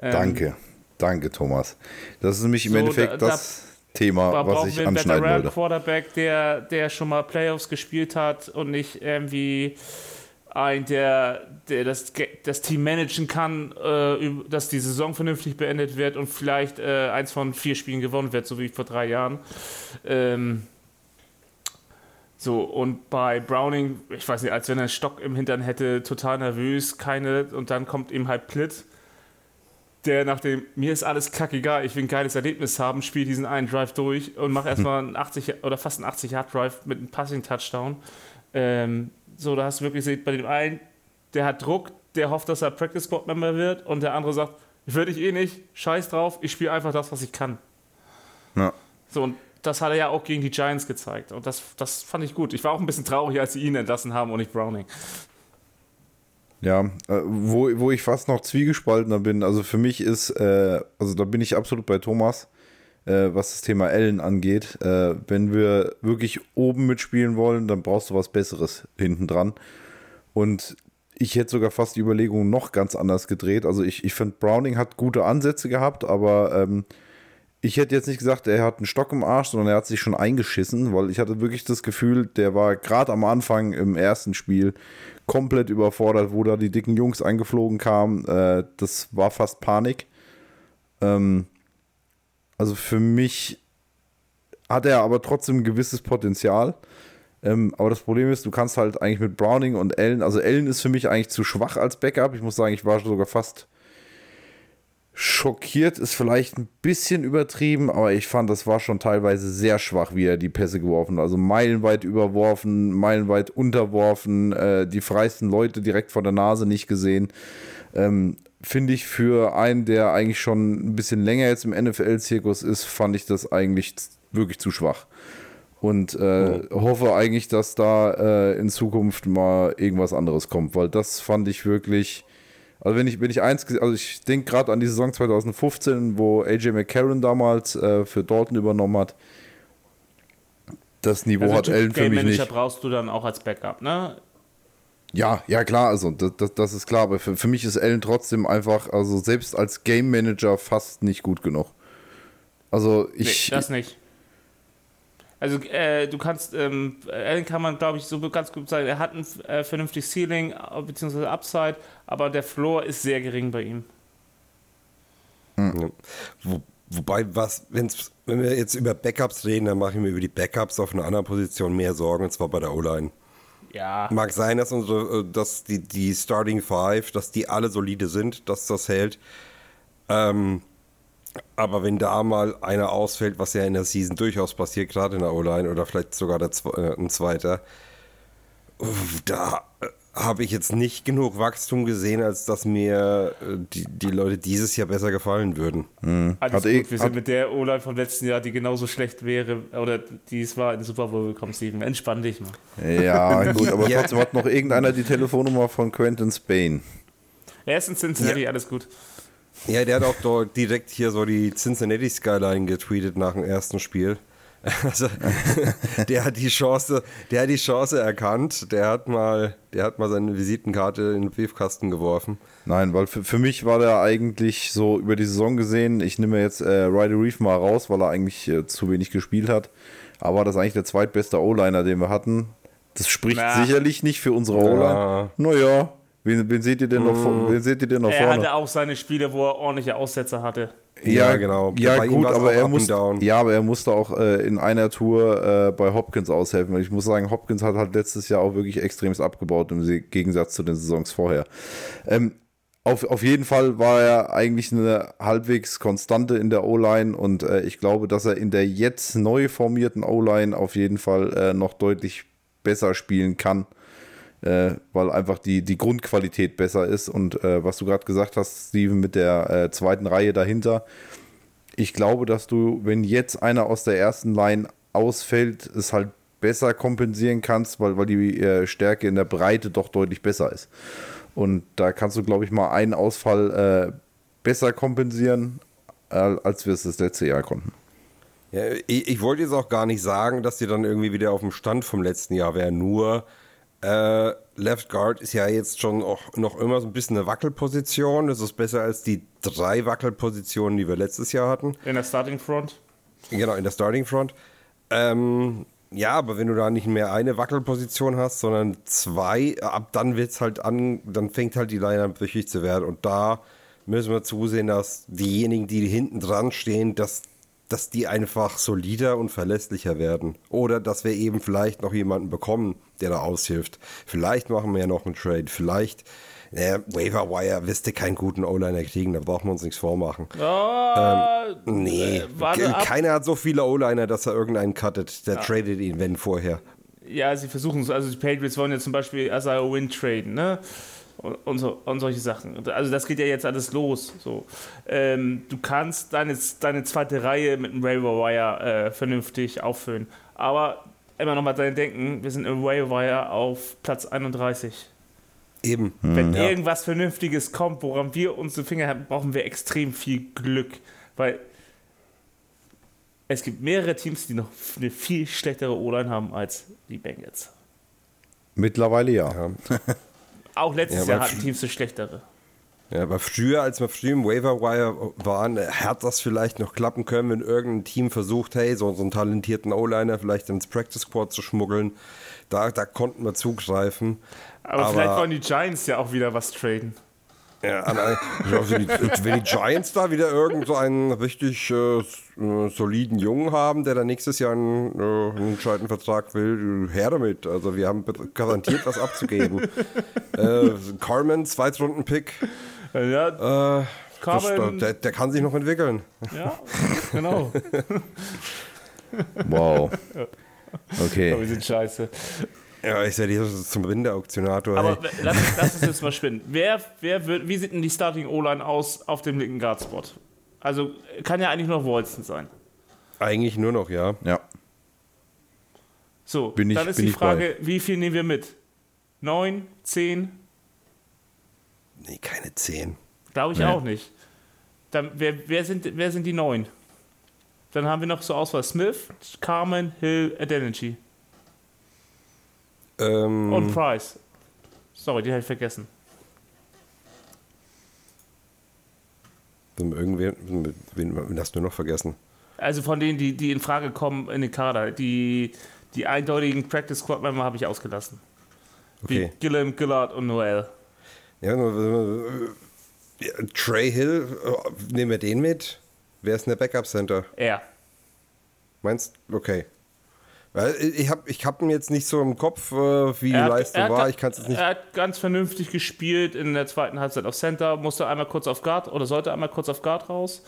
Ähm, Danke. Danke, Thomas. Das ist nämlich im So, Endeffekt da- das Thema, Da was brauchen ich anschneiden wollte. Quarterback, der, der schon mal Playoffs gespielt hat und nicht irgendwie ein, der, der das, das Team managen kann, äh, dass die Saison vernünftig beendet wird und vielleicht äh, eins von vier Spielen gewonnen wird, so wie vor drei Jahren. Ähm, so, und bei Browning, ich weiß nicht, als wenn er einen Stock im Hintern hätte, total nervös, keine, und dann kommt ihm halt Plitt der nach dem, mir ist alles kackegal, ich will ein geiles Erlebnis haben, spielt diesen einen Drive durch und macht erstmal einen 80 oder fast einen 80-Yard-Drive mit einem Passing-Touchdown. Ähm, so, da hast du wirklich gesehen, bei dem einen, der hat Druck, der hofft, dass er Practice Squad Member wird und der andere sagt, ich will dich eh nicht, scheiß drauf, ich spiele einfach das, was ich kann. Ja. So, und das hat er ja auch gegen die Giants gezeigt und das, das fand ich gut. Ich war auch ein bisschen traurig, als sie ihn entlassen haben und nicht Browning. Ja, äh, wo, wo ich fast noch zwiegespaltener bin, also für mich ist, äh, also da bin ich absolut bei Thomas, äh, was das Thema Ellen angeht. Äh, wenn wir wirklich oben mitspielen wollen, dann brauchst du was Besseres hinten dran. Und ich hätte sogar fast die Überlegung noch ganz anders gedreht. Also ich, ich finde, Browning hat gute Ansätze gehabt, aber ähm, ich hätte jetzt nicht gesagt, er hat einen Stock im Arsch, sondern er hat sich schon eingeschissen, weil ich hatte wirklich das Gefühl, der war gerade am Anfang im ersten Spiel komplett überfordert, wo da die dicken Jungs eingeflogen kamen. Äh, das war fast Panik. Ähm, also für mich hat er aber trotzdem ein gewisses Potenzial. Ähm, aber das Problem ist, du kannst halt eigentlich mit Browning und Allen, also Allen ist für mich eigentlich zu schwach als Backup. Ich muss sagen, ich war sogar fast schockiert, ist vielleicht ein bisschen übertrieben, aber ich fand, das war schon teilweise sehr schwach, wie er die Pässe geworfen hat. Also meilenweit überworfen, meilenweit unterworfen, äh, die freisten Leute direkt vor der Nase nicht gesehen. Ähm, Finde ich für einen, der eigentlich schon ein bisschen länger jetzt im NFL-Zirkus ist, fand ich das eigentlich wirklich zu schwach. Und äh, hoffe eigentlich, dass da äh, in Zukunft mal irgendwas anderes kommt, weil das fand ich wirklich. Also wenn ich, wenn ich eins, also ich denke gerade an die Saison 2015, wo AJ McCarron damals äh, für Dalton übernommen hat. Das Niveau hat Typ Allen für Game mich Manager nicht. brauchst du dann auch als Backup, ne? Ja, ja klar, also das, das, das ist klar, aber für, für mich ist Allen trotzdem einfach, also selbst als Game Manager fast nicht gut genug. Also Nee, ich, das nicht. Also äh, du kannst, ähm, Allen kann man glaube ich so ganz gut sagen, er hat ein äh, vernünftiges Ceiling äh, bzw. Upside, aber der Floor ist sehr gering bei ihm. Ja. Wo, wobei, was, wenn's, wenn wir jetzt über Backups reden, dann mache ich mir über die Backups auf einer anderen Position mehr Sorgen, und zwar bei der O-Line. Ja. Mag sein, dass unsere, äh, dass die, die Starting Five, dass die alle solide sind, dass das hält. Ähm, aber wenn da mal einer ausfällt, was ja in der Season durchaus passiert, gerade in der O-Line oder vielleicht sogar der, Zwe- äh, ein zweiter, uff, da äh, habe ich jetzt nicht genug Wachstum gesehen, als dass mir äh, die, die Leute dieses Jahr besser gefallen würden. Alles Hat gut. eh- wir sind mit der O-Line vom letzten Jahr, die genauso schlecht wäre, oder die es war, in den Super Bowl gekommen, Steven. Entspann dich mal. ja gut, aber Ja. trotzdem hat noch irgendeiner die Telefonnummer von Quentin Spain. Er ist in Cincinnati, alles gut. Ja, der hat auch dort direkt hier so die Cincinnati Skyline getweetet nach dem ersten Spiel. Also, der hat die Chance, der hat die Chance erkannt. Der hat mal, der hat mal seine Visitenkarte in den Briefkasten geworfen. Nein, weil für, für mich war der eigentlich so über die Saison gesehen, ich nehme jetzt äh, Ryder Reef mal raus, weil er eigentlich äh, zu wenig gespielt hat. Aber das ist eigentlich der zweitbeste O-Liner, den wir hatten. Das spricht Na. sicherlich nicht für unsere O-Line. Naja, wen, wen seht ihr denn noch, vor- wen seht ihr denn noch Er vorne? hatte auch seine Spiele, wo er ordentliche Aussetzer hatte. Ja, genau. Ja, bei gut, aber er muss, ja, aber er musste auch äh, in einer Tour äh, bei Hopkins aushelfen. Ich muss sagen, Hopkins hat halt letztes Jahr auch wirklich extremst abgebaut im Gegensatz zu den Saisons vorher. Ähm, auf, auf jeden Fall war er eigentlich eine halbwegs Konstante in der O-Line und äh, ich glaube, dass er in der jetzt neu formierten O-Line auf jeden Fall äh, noch deutlich besser spielen kann, äh, weil einfach die, die Grundqualität besser ist. Und äh, was du gerade gesagt hast, Steven, mit der äh, zweiten Reihe dahinter, ich glaube, dass du, wenn jetzt einer aus der ersten Line ausfällt, es halt besser kompensieren kannst, weil, weil die äh, Stärke in der Breite doch deutlich besser ist. Und da kannst du, glaube ich, mal einen Ausfall äh, besser kompensieren, äh, als wir es das letzte Jahr konnten. Ja, ich, ich, wollte jetzt auch gar nicht sagen, dass die dann irgendwie wieder auf dem Stand vom letzten Jahr wären. Nur äh, Left Guard ist ja jetzt schon auch noch immer so ein bisschen eine Wackelposition. Das ist besser als die drei Wackelpositionen, die wir letztes Jahr hatten. In der Starting Front? Genau, in der Starting Front. Ähm, ja, aber wenn du da nicht mehr eine Wackelposition hast, sondern zwei, ab dann wird's halt an, dann fängt halt die Line an brüchig zu werden. Und da müssen wir zusehen, dass diejenigen, die hinten dran stehen, dass, dass die einfach solider und verlässlicher werden. Oder dass wir eben vielleicht noch jemanden bekommen, der da aushilft. Vielleicht machen wir ja noch einen Trade. Vielleicht naja, Waiver Wire wirst du keinen guten O-Liner kriegen, da brauchen wir uns nichts vormachen. Oh, ähm, nee, äh, keiner hat so viele O-Liner, dass er irgendeinen cuttet. Der ja. tradet ihn, wenn vorher. Ja, sie versuchen es. Also die Patriots wollen ja zum Beispiel Isaiah Win traden, ne? Und, und, so, und, solche Sachen. Also das geht ja jetzt alles los. So. Ähm, du kannst deine, deine zweite Reihe mit dem Waiver Wire äh, vernünftig auffüllen. Aber immer noch mal dein Denken, wir sind im Waiver Wire auf Platz 31. Eben. Wenn ja. irgendwas Vernünftiges kommt, woran wir unsere Finger haben, brauchen wir extrem viel Glück. Weil es gibt mehrere Teams, die noch eine viel schlechtere O-Line haben als die Bengals. Mittlerweile ja. ja. Auch letztes ja, Jahr hatten Teams eine schlechtere. Ja, aber früher, als wir früher im Waiver Wire waren, hat das vielleicht noch klappen können, wenn irgendein Team versucht, hey, so, so einen talentierten O-Liner vielleicht ins Practice Squad zu schmuggeln. Da, da konnten wir zugreifen. Aber, aber, vielleicht wollen die Giants ja auch wieder was traden. Ja, wenn, die, wenn, die, Giants da wieder irgend so einen richtig äh, äh, soliden Jungen haben, der dann nächstes Jahr einen, äh, einen gescheiten Vertrag will, her damit. Also wir haben garantiert was abzugeben. äh, Carmen, Zweitrunden-Pick. Ja, äh, Carmen, der, der, kann sich noch entwickeln. Ja, genau. wow. Okay. Aber wir sind scheiße. Ja, ich sehe dich zum Rindeauktionator. Aber lass, lass uns jetzt mal spinnen. Wer, wer wird, wie sieht denn die Starting O-Line aus auf dem linken Guard-Spot? Also kann ja eigentlich nur noch Wolzen sein. Eigentlich nur noch, ja. Ja. So, bin ich, dann ist die Frage, wie viel nehmen wir mit? Neun? Zehn? Nee, keine zehn. Glaube ich nee. auch nicht. Dann, wer, wer, sind, wer sind die neun? Dann haben wir noch zur Auswahl Smith, Carmen, Hill, Adeniji. Ähm, Und Price. Sorry, die habe ich vergessen. Irgendwen, wen hast du noch vergessen? Also von denen, die, die in Frage kommen in den Kader. Die, die eindeutigen Practice Squad Member habe ich ausgelassen. Okay. Wie Gillum, Gillard und Noel. Ja, ja, Trey Hill, äh, nehmen wir den mit? Wer ist denn der Backup Center? Er. Meinst Okay. Ich habe ich hab ihn jetzt nicht so im Kopf, äh, wie die Leistung war. Ich kann's jetzt nicht. Er hat ganz vernünftig gespielt in der zweiten Halbzeit auf Center, musste einmal kurz auf Guard oder sollte einmal kurz auf Guard raus,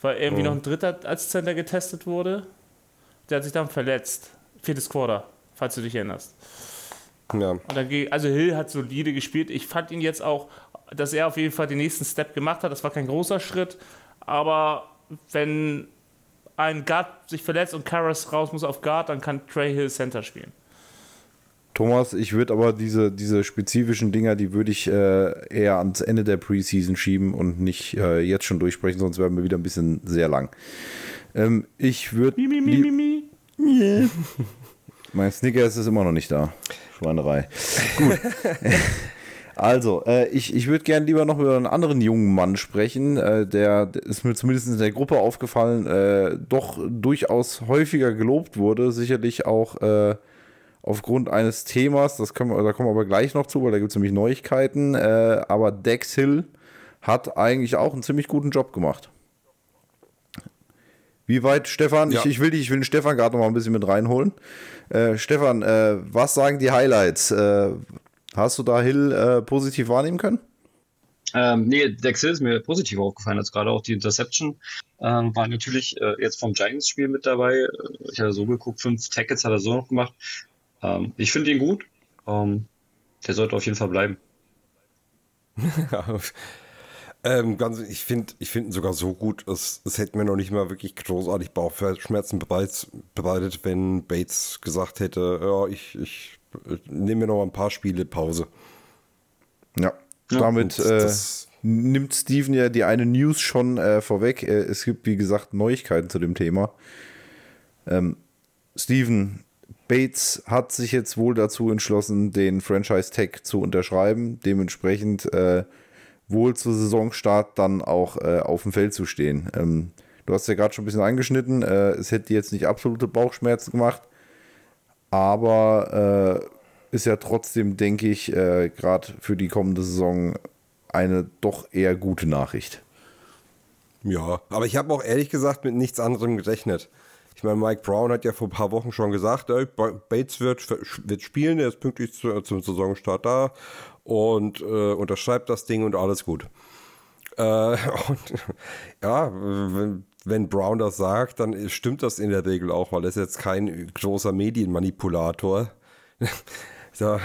weil irgendwie mhm. noch ein Dritter als Center getestet wurde. Der hat sich dann verletzt. Viertes Quarter, falls du dich erinnerst. Ja. Und dann, also Hill hat solide gespielt. Ich fand ihn jetzt auch, dass er auf jeden Fall den nächsten Step gemacht hat. Das war kein großer Schritt, aber wenn ein Guard sich verletzt und Karras raus muss auf Guard, dann kann Trey Hill Center spielen. Thomas, ich würde aber diese, diese spezifischen Dinger, die würde ich äh, eher ans Ende der Preseason schieben und nicht äh, jetzt schon durchsprechen, sonst werden wir wieder ein bisschen sehr lang. Ähm, ich würde. Mi, mi, mi, mi, mi. mein Snickers ist immer noch nicht da. Schweinerei. Gut. Also, äh, ich, ich würde gerne lieber noch über einen anderen jungen Mann sprechen, äh, der, der ist mir zumindest in der Gruppe aufgefallen, äh, doch durchaus häufiger gelobt wurde, sicherlich auch äh, aufgrund eines Themas, das können wir, da kommen wir aber gleich noch zu, weil da gibt es nämlich Neuigkeiten, äh, aber Dex Hill hat eigentlich auch einen ziemlich guten Job gemacht. Wie weit, Stefan? Ja. Ich, ich will dich, ich will den Stefan gerade noch mal ein bisschen mit reinholen. Äh, Stefan, was sagen die Highlights? Hast du da Hill äh, positiv wahrnehmen können? Ähm, nee, Dex Hill ist mir positiv aufgefallen, als gerade auch die Interception ähm, war natürlich äh, jetzt vom Giants-Spiel mit dabei. Ich hatte so geguckt, fünf Tackets hat er so noch gemacht. Ähm, ich finde ihn gut. Ähm, der sollte auf jeden Fall bleiben. Ähm, ganz, ich finde ich find ihn sogar so gut, es, es hätte mir noch nicht mal wirklich großartig Bauchschmerzen bereit, bereitet, wenn Bates gesagt hätte, ja, ich, ich, ich nehme mir noch ein paar Spiele Pause. Ja. Damit Und äh, nimmt Steven ja die eine News schon äh, vorweg. Äh, es gibt, wie gesagt, Neuigkeiten zu dem Thema. Ähm, Steven, Bates hat sich jetzt wohl dazu entschlossen, den Franchise-Tag zu unterschreiben. Dementsprechend äh, wohl zu Saisonstart dann auch äh, auf dem Feld zu stehen. Ähm, du hast ja gerade schon ein bisschen angeschnitten. Äh, es hätte jetzt nicht absolute Bauchschmerzen gemacht, aber äh, ist ja trotzdem, denke ich, äh, gerade für die kommende Saison eine doch eher gute Nachricht. Ja, aber ich habe auch ehrlich gesagt mit nichts anderem gerechnet. Ich meine, Mike Brown hat ja vor ein paar Wochen schon gesagt, ey, Ba- Bates wird, wird spielen, er ist pünktlich zu, zum Saisonstart da und äh, unterschreibt das Ding und alles gut. Äh, und ja, wenn, Brown das sagt, dann stimmt das in der Regel auch, weil er ist jetzt kein großer Medienmanipulator. so.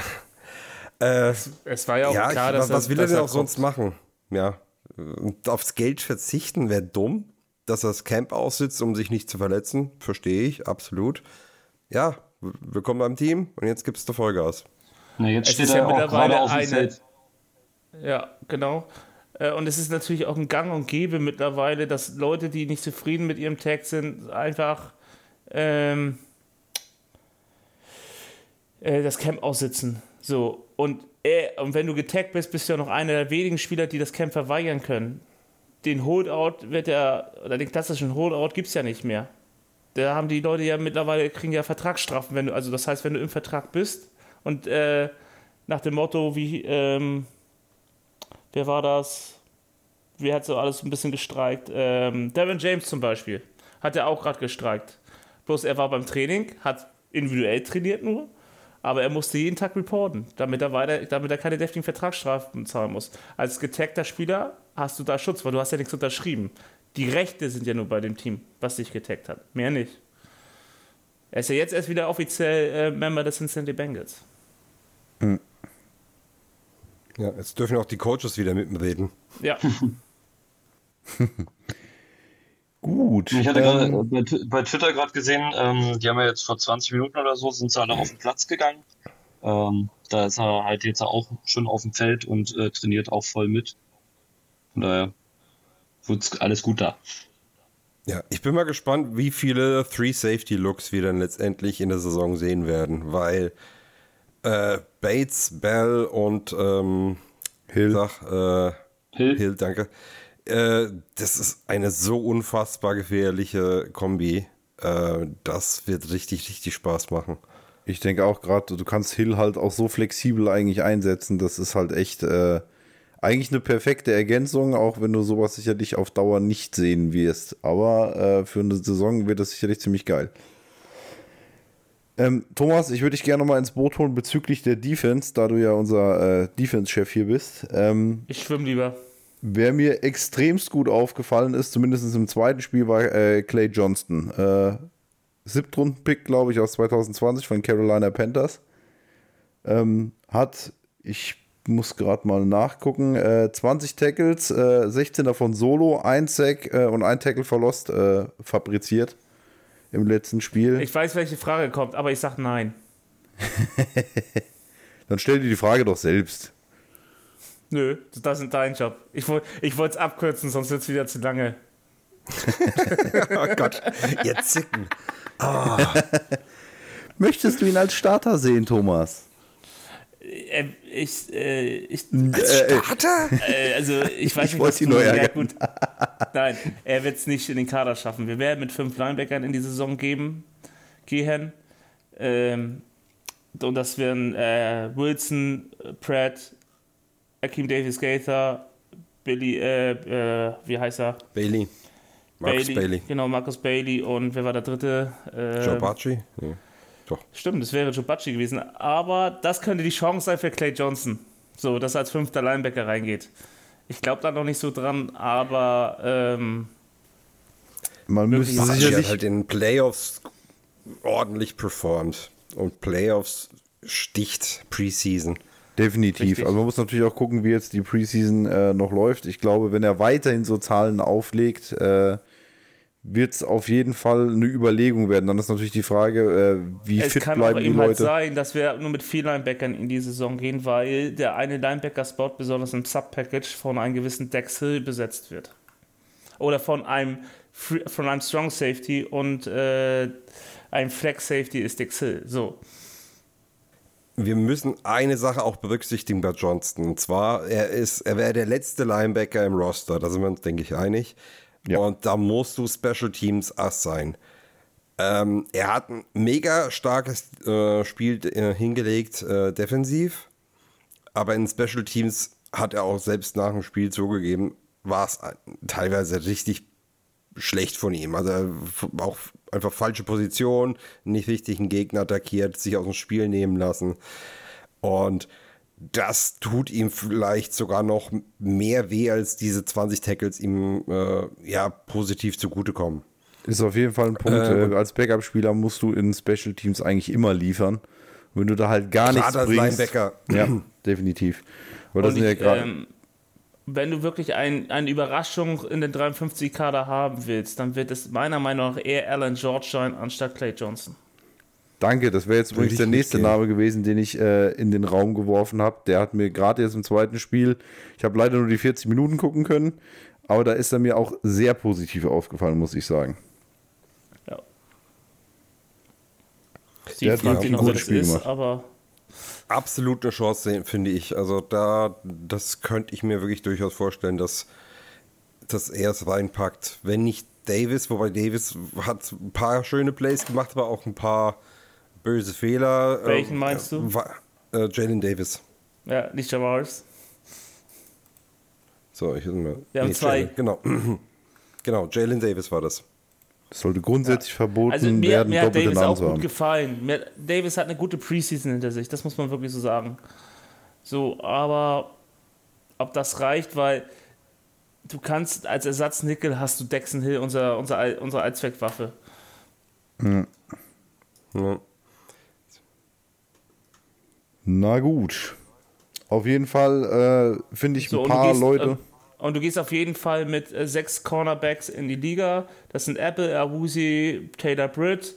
äh, Es war ja auch ja, klar, ich, dass was er, will er dass denn er auch sonst machen? Ja, und aufs Geld verzichten wäre dumm. Dass er das Camp aussitzt, um sich nicht zu verletzen, verstehe ich, absolut. Ja, willkommen beim Team und jetzt gibt es der Vollgas. Na, jetzt Es steht ist er ja auch gerade mittlerweile auf dem eine- Feld. Ja, genau. Äh, Und es ist natürlich auch ein Gang und Gäbe mittlerweile, dass Leute, die nicht zufrieden mit ihrem Tag sind, einfach ähm, äh, das Camp aussitzen. So. Und, äh, und wenn du getaggt bist, bist du ja noch einer der wenigen Spieler, die das Camp verweigern können. Den Holdout wird ja, oder den klassischen Holdout gibt es ja nicht mehr. Da haben die Leute ja mittlerweile, kriegen ja Vertragsstrafen, wenn du, also das heißt, wenn du im Vertrag bist und äh, nach dem Motto, wie, ähm, wer war das? Wer hat so alles ein bisschen gestreikt? Ähm, Devin James zum Beispiel. Hat er auch gerade gestreikt. Bloß er war beim Training, hat individuell trainiert nur, aber er musste jeden Tag reporten, damit er, weiter, damit er keine deftigen Vertragsstrafen zahlen muss. Als getagter Spieler hast du da Schutz, weil du hast ja nichts unterschrieben. Die Rechte sind ja nur bei dem Team, was dich getaggt hat. Mehr nicht. Er ist ja jetzt erst wieder offiziell äh, Member des Cincinnati Bengals. Ja, jetzt dürfen auch die Coaches wieder mit ihm reden. Ja. Gut. Ich hatte ähm, gerade bei, Tw- bei Twitter gerade gesehen, ähm, die haben ja jetzt vor 20 Minuten oder so, sind sie alle auf den Platz gegangen. Ähm, da ist er halt jetzt auch schon auf dem Feld und äh, trainiert auch voll mit. Von daher wird alles gut da. Ja, ich bin mal gespannt, wie viele Three Safety Looks wir dann letztendlich in der Saison sehen werden, weil äh, Bates, Bell und ähm, Hill. Sag, äh, Hill? Hill, danke. Äh, das ist eine so unfassbar gefährliche Kombi. Äh, das wird richtig, richtig Spaß machen. Ich denke auch gerade, du kannst Hill halt auch so flexibel eigentlich einsetzen. Das ist halt echt äh, eigentlich eine perfekte Ergänzung, auch wenn du sowas sicherlich auf Dauer nicht sehen wirst. Aber äh, für eine Saison wird das sicherlich ziemlich geil. Ähm, Thomas, ich würde dich gerne mal ins Boot holen bezüglich der Defense, da du ja unser äh, Defense-Chef hier bist. Ähm, Ich schwimme lieber. Wer mir extremst gut aufgefallen ist, zumindest im zweiten Spiel, war äh, Clay Johnston. Äh, Siebtrunden-Pick, glaube ich, aus 2020 von Carolina Panthers. Ähm, hat, ich muss gerade mal nachgucken, äh, 20 Tackles, äh, 16 davon Solo, ein Sack äh, und ein Tackle for Lost äh, fabriziert im letzten Spiel. Ich weiß, welche Frage kommt, aber ich sag nein. Dann stell dir die Frage doch selbst. Nö, das ist dein Job. Ich, ich wollte es abkürzen, sonst wird es wieder zu lange. Oh Gott, jetzt zicken. Möchtest du ihn als Starter sehen, Thomas? Ich, äh, ich, Starter? äh, also ich weiß Ich nicht, wollte was du, ja gut. Nein, er wird es nicht in den Kader schaffen. Wir werden mit fünf Linebackern in die Saison geben, gehen. Ähm, und das wären äh, Wilson, Pratt, Akeem Davis Gaither, Billy, äh, äh, wie heißt er? Bailey. Marcus Bailey. Genau, Marcus Bailey und wer war der dritte? Äh, Joe Bacci? Nee. Doch. Stimmt, das wäre Joe Bacci gewesen. Aber das könnte die Chance sein für Clay Johnson. So, dass er als fünfter Linebacker reingeht. Ich glaube da noch nicht so dran, aber ähm, Man müsste hat sicherlich. halt in den Playoffs ordentlich performt. Und Playoffs sticht Preseason. Definitiv. Richtig. Also man muss natürlich auch gucken, wie jetzt die Preseason äh, noch läuft. Ich glaube, wenn er weiterhin so Zahlen auflegt, äh, wird es auf jeden Fall eine Überlegung werden. Dann ist natürlich die Frage, äh, wie es fit kann bleiben die eben halt Leute. sein, dass wir nur mit vier Linebackern in die Saison gehen, weil der eine Linebacker-Spot besonders im Sub-Package von einem gewissen Dex Hill besetzt wird. Oder von einem, von einem Strong Safety und äh, ein Flex Safety ist Dex Hill. So. Wir müssen eine Sache auch berücksichtigen bei Johnston. Und zwar, er ist, er wäre der letzte Linebacker im Roster. Da sind wir uns, denke ich, einig. Ja. Und da musst du Special Teams Ass sein. Ähm, er hat ein mega starkes äh, Spiel äh, hingelegt, äh, defensiv. Aber in Special Teams hat er auch selbst nach dem Spiel zugegeben, war es teilweise richtig schlecht von ihm. Also auch einfach falsche Position, nicht richtig einen Gegner attackiert, sich aus dem Spiel nehmen lassen. Und das tut ihm vielleicht sogar noch mehr weh, als diese 20 Tackles ihm äh, ja positiv zugutekommen. Ist auf jeden Fall ein Punkt. Äh, Äh, als Backup-Spieler musst du in Special Teams eigentlich immer liefern. Wenn du da halt gar nichts als bringst. Linebacker. Ja, definitiv. Aber das sind ja ich, gerade. ähm, wenn du wirklich ein, eine Überraschung in den 53-Kader haben willst, dann wird es meiner Meinung nach eher Alan George sein, anstatt Clay Johnson. Danke, das wäre jetzt übrigens der nächste. Name gewesen, den ich äh, in den Raum geworfen habe. Der hat mir gerade jetzt im zweiten Spiel, ich habe leider nur die 40 Minuten gucken können, aber da ist er mir auch sehr positiv aufgefallen, muss ich sagen. Ja. Der Die hat wer gutes das Spiel ist, gemacht. aber Absolut eine Chance, finde ich. Also da, das könnte ich mir wirklich durchaus vorstellen, dass, dass er es reinpackt. Wenn nicht Davis, wobei Davis hat ein paar schöne Plays gemacht, aber auch ein paar böse Fehler. Welchen Ähm, meinst du? Äh, Jalen Davis. ja, nicht Javaris. So, ich mal. Wir haben zwei. Jalen, genau. genau, Jalen Davis war das. Das sollte grundsätzlich verboten Also mir, werden, mir hat doppelte Davis Namen auch gut haben. gefallen. Mir, Davis hat eine gute Preseason hinter sich, das muss man wirklich so sagen. So, aber ob das reicht, weil du kannst als Ersatznickel hast du Dexon Hill, unser, unser, unsere Allzweckwaffe. Ja. Na gut. Auf jeden Fall äh, finde ich So, ein paar gehst, Leute. äh, und du gehst auf jeden Fall mit äh, sechs Cornerbacks in die Liga. Das sind Apple, Awuzie, Taylor Britt,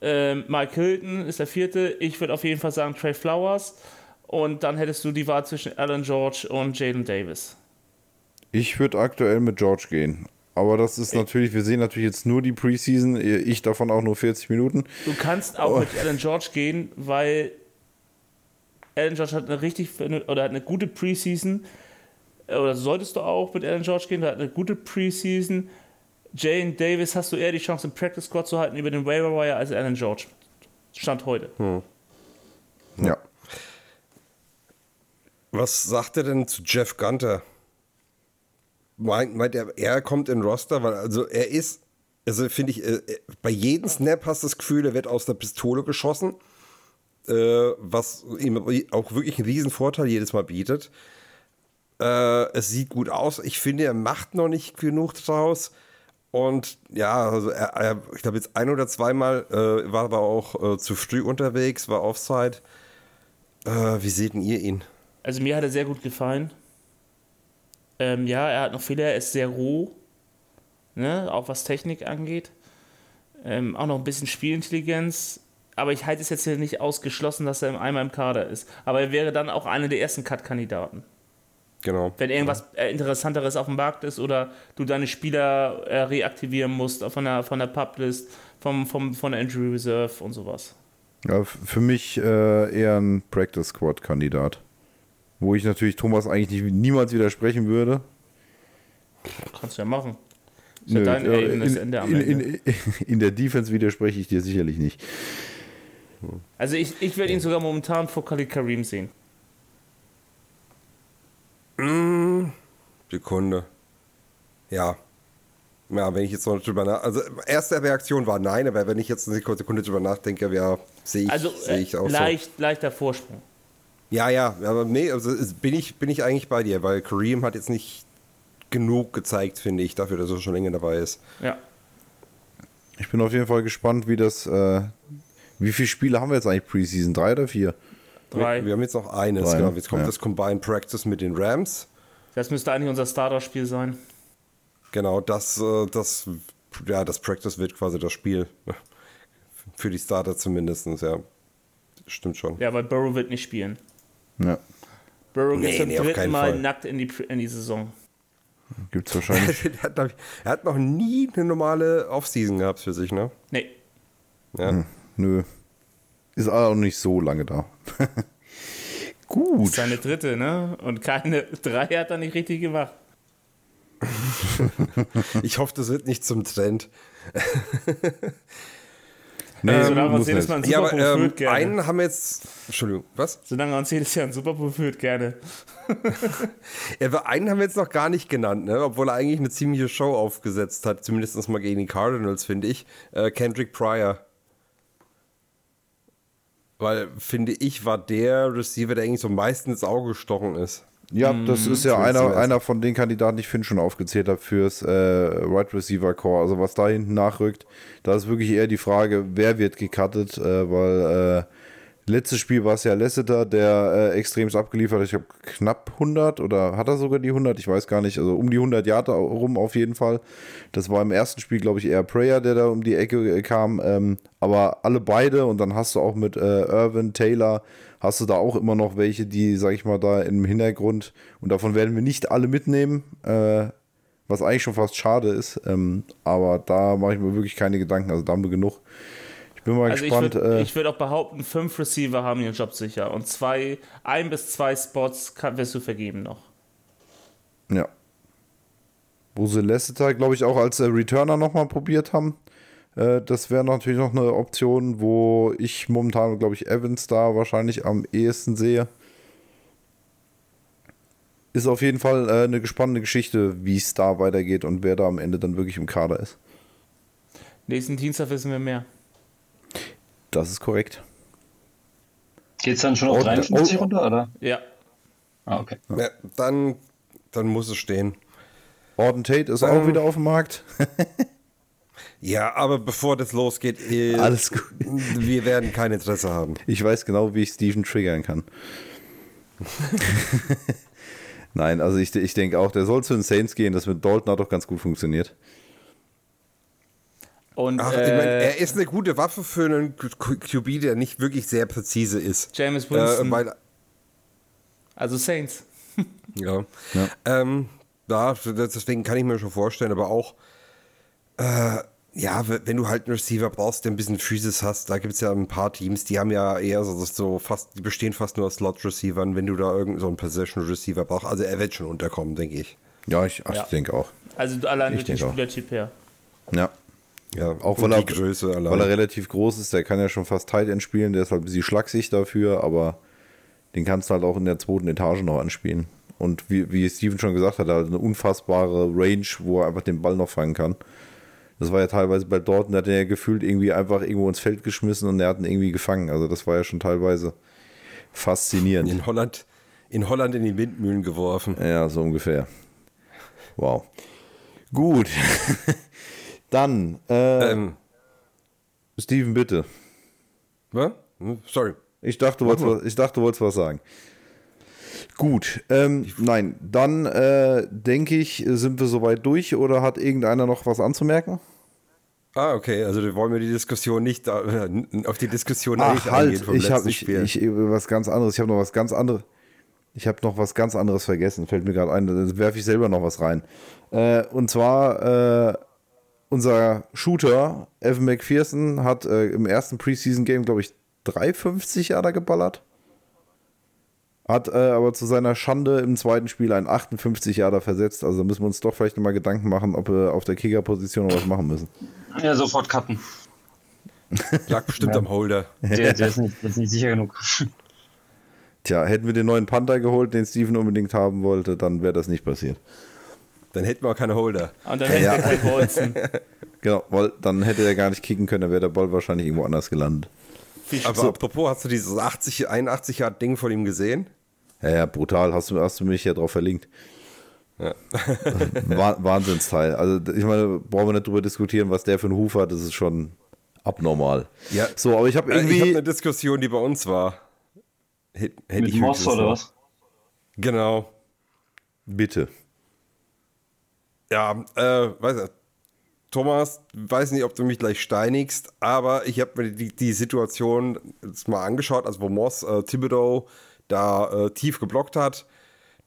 ähm, Mike Hilton ist der vierte. Ich würde auf jeden Fall sagen Trey Flowers. Und dann hättest du die Wahl zwischen Alan George und Jalen Davis. Ich würde aktuell mit George gehen. Aber das ist natürlich, wir sehen natürlich jetzt nur die Preseason, ich davon auch nur 40 Minuten. Du kannst auch mit Alan George gehen, weil Alan George hat eine richtig oder hat eine gute Preseason. Oder solltest du auch mit Alan George gehen, der hat eine gute Preseason. Jane Davis hast du eher die Chance, im Practice Squad zu halten über den Waiver Wire als Alan George. Stand heute. Ja. Was sagt er denn zu Jeff Gunter? Meint, meint er, er kommt in Roster, weil also er ist, also finde ich, äh, bei jedem Snap hast du das Gefühl, er wird aus der Pistole geschossen, äh, was ihm auch wirklich einen riesen Vorteil jedes Mal bietet. Äh, es sieht gut aus. Ich finde, er macht noch nicht genug draus. Und ja, also er, er, ich glaube jetzt ein oder zweimal äh, war er auch äh, zu früh unterwegs, war Offside. Äh, wie seht ihr ihn? Also mir hat er sehr gut gefallen. Ähm, ja, er hat noch Fehler, er ist sehr roh, ne? auch was Technik angeht. Ähm, auch noch ein bisschen Spielintelligenz. Aber ich halte es jetzt hier nicht ausgeschlossen, dass er im- einmal im Kader ist. Aber er wäre dann auch einer der ersten Cut-Kandidaten. Genau. Wenn irgendwas äh, Interessanteres auf dem Markt ist oder du deine Spieler äh, reaktivieren musst von der, von der Publist, vom, vom, von der Injury Reserve und sowas. ja für mich äh, eher ein Practice Squad Kandidat. Wo ich natürlich Thomas eigentlich nicht, niemals widersprechen würde. Kannst du ja machen. Ist ja Nö, dein äh, in, in, in, in der Defense widerspreche ich dir sicherlich nicht. Also ich, ich würde ihn sogar momentan vor Khalid Karim sehen. Sekunde. Ja. Ja, wenn ich jetzt noch drüber nach. Also, erste Reaktion war nein, aber wenn ich jetzt eine Sekunde drüber nachdenke, ja, sehe ich, Also sehe ich äh, auch leicht, leichter Vorsprung. so. Ja, ja, aber nee, also bin ich, bin ich eigentlich bei dir, weil Kareem hat jetzt nicht genug gezeigt, finde ich, dafür, dass er schon länger dabei ist. Ja. Ich bin auf jeden Fall gespannt, wie das. Äh, wie viele Spiele haben wir jetzt eigentlich Preseason? Drei oder vier? Drei. Wir, wir haben jetzt noch eines, Drei, genau. Jetzt kommt Ja. das Combined Practice mit den Rams. Das müsste eigentlich unser Starter-Spiel sein. Genau, das, äh, das, ja, das Practice wird quasi das Spiel. Für die Starter zumindest, ja. Stimmt schon. Ja, weil Burrow wird nicht spielen. Ja. Burrow Nee, geht zum nee, dritten Mal Fall. nackt in die, in die Saison. Gibt es wahrscheinlich. er, hat, ich, er hat noch nie eine normale Offseason gehabt für sich, ne? Nee. Ja. Nö. Ist auch nicht so lange da. Gut. Seine dritte, ne? Und keine drei hat er nicht richtig gemacht. Ich hoffe, das wird nicht zum Trend. Nee, Solange uns jedes. Mal ein Ja, Super aber Bowl ähm, führt, gerne. einen haben wir jetzt. Entschuldigung, was? Solange uns jedes Jahr ein Super Bowl führt, gerne. Ja, aber einen haben wir jetzt noch gar nicht genannt, ne? Obwohl er eigentlich eine ziemliche Show aufgesetzt hat, zumindest mal gegen die Cardinals, finde ich. Äh, Kendrick Pryor. Weil, finde ich, war der Receiver, der eigentlich so meistens ins Auge gestochen ist. Ja, das ist ja einer, einer von den Kandidaten, die ich Finn schon aufgezählt habe, fürs äh, Wide Receiver Core. Also was da hinten nachrückt, da ist wirklich eher die Frage, wer wird gecuttet, äh, weil äh, letztes Spiel war es ja Lasseter, der äh, extremst abgeliefert hat. Ich habe knapp 100 oder hat er sogar die 100? Ich weiß gar nicht. Also um die 100 Jahre rum auf jeden Fall. Das war im ersten Spiel, glaube ich, eher Prayer, der da um die Ecke äh, kam. Ähm, aber alle beide und dann hast du auch mit äh, Irvin, Taylor, hast du da auch immer noch welche, die, sag ich mal, da im Hintergrund, und davon werden wir nicht alle mitnehmen, äh, was eigentlich schon fast schade ist, ähm, aber da mache ich mir wirklich keine Gedanken, also da haben wir genug. Ich bin mal Also ich gespannt. würde äh, würd auch behaupten, fünf Receiver haben ihren Job sicher. Und zwei, ein bis zwei Spots kann, wirst du vergeben noch. ja. Wo sie Lasseter, glaube ich, auch als äh, Returner nochmal probiert haben. Äh, das wäre natürlich noch eine Option, wo ich momentan, glaube ich, Evans da wahrscheinlich am ehesten sehe. Ist auf jeden Fall äh, eine gespannte Geschichte, wie es da weitergeht und wer da am Ende dann wirklich im Kader ist. Nächsten Dienstag wissen wir mehr. Das ist korrekt. Geht's dann schon auf Oh, 53 oh, oh. runter, oder? Ja. Ah, okay. Ja, dann, dann muss es stehen. Orden Tate ist auch Ähm, wieder auf dem Markt. Ja, aber bevor das losgeht, äh, Alles gut. wir werden kein Interesse haben. Ich weiß genau, wie ich Steven triggern kann. Nein, also ich, ich denke auch, der soll zu den Saints gehen. Das mit Dalton hat doch ganz gut funktioniert. Und Ach, äh, ich mein, er ist eine gute Waffe für einen QB, der nicht wirklich sehr präzise ist. James Winston, Äh, weil, also Saints. ja. Ja. Ähm, ja, deswegen kann ich mir schon vorstellen, aber auch, äh, ja, wenn du halt einen Receiver brauchst, der ein bisschen Physis hast, da gibt es ja ein paar Teams, die haben ja eher so, so fast, die bestehen fast nur aus Slot-Receivern, wenn du da irgendeinen so einen Possession-Receiver brauchst. Also er wird schon unterkommen, denke ich. Ja, ich, ach, Ja. ich denke auch. Also allein Ich durch den denke auch. Spielertyp her. Ja. Ja, Auch weil er, Größe allein. weil er relativ groß ist, der kann ja schon fast Tight End spielen, der ist halt ein bisschen schlaksig dafür, aber den kannst du halt auch in der zweiten Etage noch anspielen. Und wie, wie Steven schon gesagt hat, er hat eine unfassbare Range, wo er einfach den Ball noch fangen kann. Das war ja teilweise bei Dortmund, der hat er ja gefühlt irgendwie einfach irgendwo ins Feld geschmissen und er hat ihn irgendwie gefangen. Also das war ja schon teilweise faszinierend. in Holland, in Holland in die Windmühlen geworfen. Ja, so ungefähr. Wow. Gut. Dann, äh, Ähm, Steven, bitte. was? Hm, Sorry. Ich dachte, du wolltest, was, ich dachte, du wolltest was sagen. Gut, ähm, nein, dann äh, denke ich, sind wir soweit durch oder hat irgendeiner noch was anzumerken? Ah, okay, also wir wollen wir die Diskussion nicht äh, auf die Diskussion Ach, nicht halt, eingehen vom ich habe letzten ich, Spiel. ich, was ganz anderes. Ich habe noch was ganz anderes. Ich habe noch was ganz anderes vergessen. Fällt mir gerade ein. Da werfe ich selber noch was rein. Äh, und zwar äh, unser Shooter Evan McPherson hat äh, im ersten Preseason Game glaube ich 350 Jahre geballert. Hat äh, aber zu seiner Schande im zweiten Spiel einen 58 Jahre versetzt. Also müssen wir uns doch vielleicht nochmal Gedanken machen, ob wir auf der Kicker-Position noch was machen müssen. Ja, sofort cutten. Lag bestimmt am Holder. Der, der, ist nicht, der ist nicht sicher genug. Tja, hätten wir den neuen Panther geholt, den Steven unbedingt haben wollte, dann wäre das nicht passiert. Dann hätten wir keine Holder. Und dann hätte Ja. er kein Bolzen. Genau, weil dann hätte er gar nicht kicken können, dann wäre der Ball wahrscheinlich irgendwo anders gelandet. Aber apropos, hast du dieses 80, 81 Yard Ding von ihm gesehen? Ja, ja, brutal, hast du, hast du mich ja drauf verlinkt. Wah- Wahnsinnsteil. Also ich meine, brauchen wir nicht drüber diskutieren, was der für einen Huf hat, das ist schon abnormal. Ja. So, aber ich habe Äh, Ich habe irgendwie. eine Diskussion, die bei uns war. Hätte Mit ich Moss oder was? Genau. bitte. Ja, äh, weiß nicht. Thomas, weiß nicht, ob du mich gleich steinigst, aber ich habe mir die, die Situation jetzt mal angeschaut, also wo Moss äh, Thibodeau da äh, tief geblockt hat.